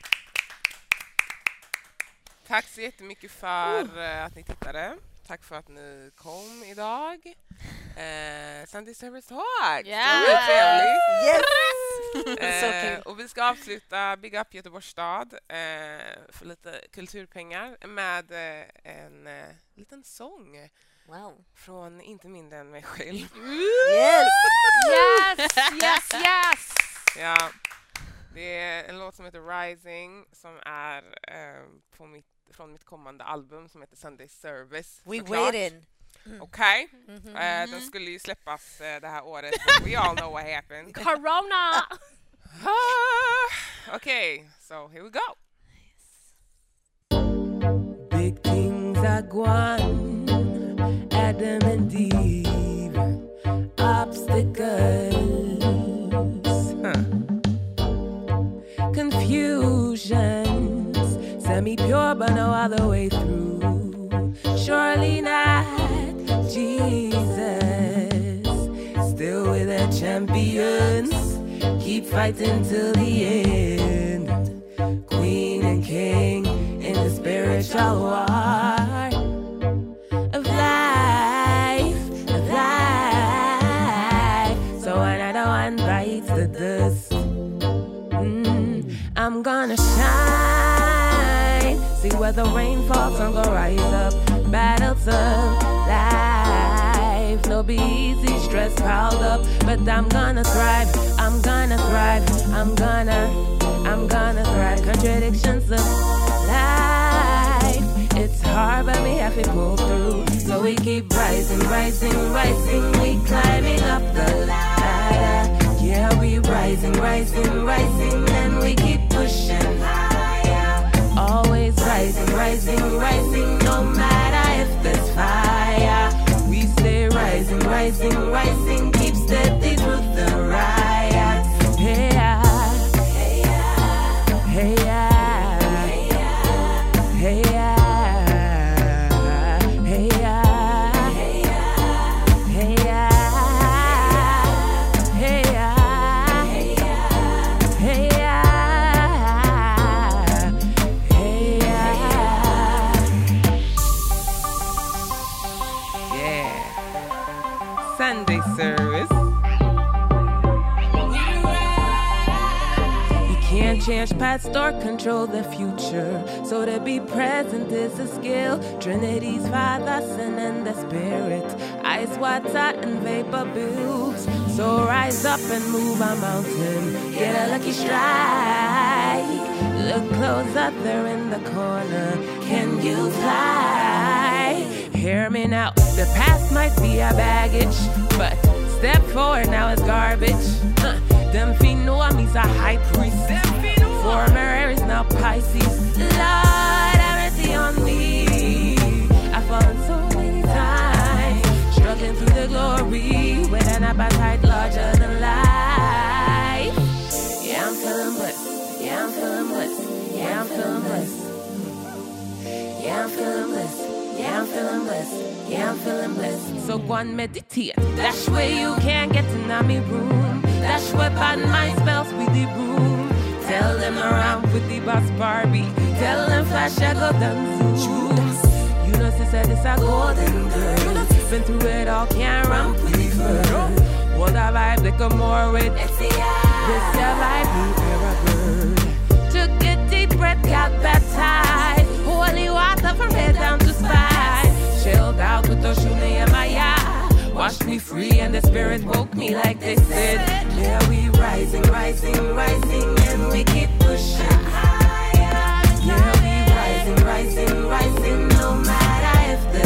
Tack så jättemycket för eh, att ni tittade. Tack för att ni kom idag. Eh, Sunday Service Talk! Det Yeah. var trevligt. Yes! Eh, och vi ska avsluta Big Up Göteborgs stad eh, för lite kulturpengar med eh, en eh, liten sång Wow. från inte mindre än mig själv. Yes! Yes, yes, yes! Ja, det är en låt som heter Rising som är eh, på mitt, från mitt kommande album som heter Sunday Service. We waiting. Okej, Mhm. eh, den skulle ju släppas eh, det här året, but we all know what happened. Corona! Ah, Okej, so here we go. Big things are gone. Adam and Eve. Obstacles. Huh. Confusions. me pure, but no other way through. Surely not Jesus. Still with the champions. Keep fighting till the end. Queen and king in the spiritual war the rain falls, I'm gonna rise up. Battles of life. No be easy, stress piled up. But I'm gonna thrive. I'm gonna thrive. I'm gonna, I'm gonna thrive. Contradictions of life. It's hard, but we have to pull through. So we keep rising, rising, rising. We climbing up the ladder. Yeah, we rising, rising, rising, and we keep pushing higher. Rising, rising, rising, no matter if there's fire. We stay rising, rising, rising, keep steady through change past or control the future. So to be present is a skill. Trinity's Father, Son, and the Spirit. Ice, water, and vapor builds. So rise up and move a mountain. Get a lucky strike. Look close there in the corner. Can you fly? Hear me now. The past might be a baggage, but step forward now is garbage. Huh. Them feet know me's a high priest. Former Aries now Pisces. Lord, have mercy on me. I've fallen so many times, struggling through the glory with an appetite larger than life. Yeah, I'm feeling blessed. Yeah, I'm feeling blessed. Yeah, I'm feeling blessed. Yeah, I'm feeling blessed. Yeah, I'm feeling blessed. Yeah, I'm feeling blessed. So go and meditate. That's where you can get in my room. That's where bad mind spells with the broom. Tell them around with the boss Barbie. Tell them flash I go down zoom. You know, sister, this is a golden girl. Been through it all, can't run prefer. What a vibe, they come more with. This your vibe, you ever good. Took a deep breath, got baptized. Holy water from head down to spine. Chilled out with Oshune and Maya. Washed me free and the spirit woke me like they said. Yeah, we rising, rising, rising, and we keep pushing higher. Yeah, we rising, rising, rising, no matter if the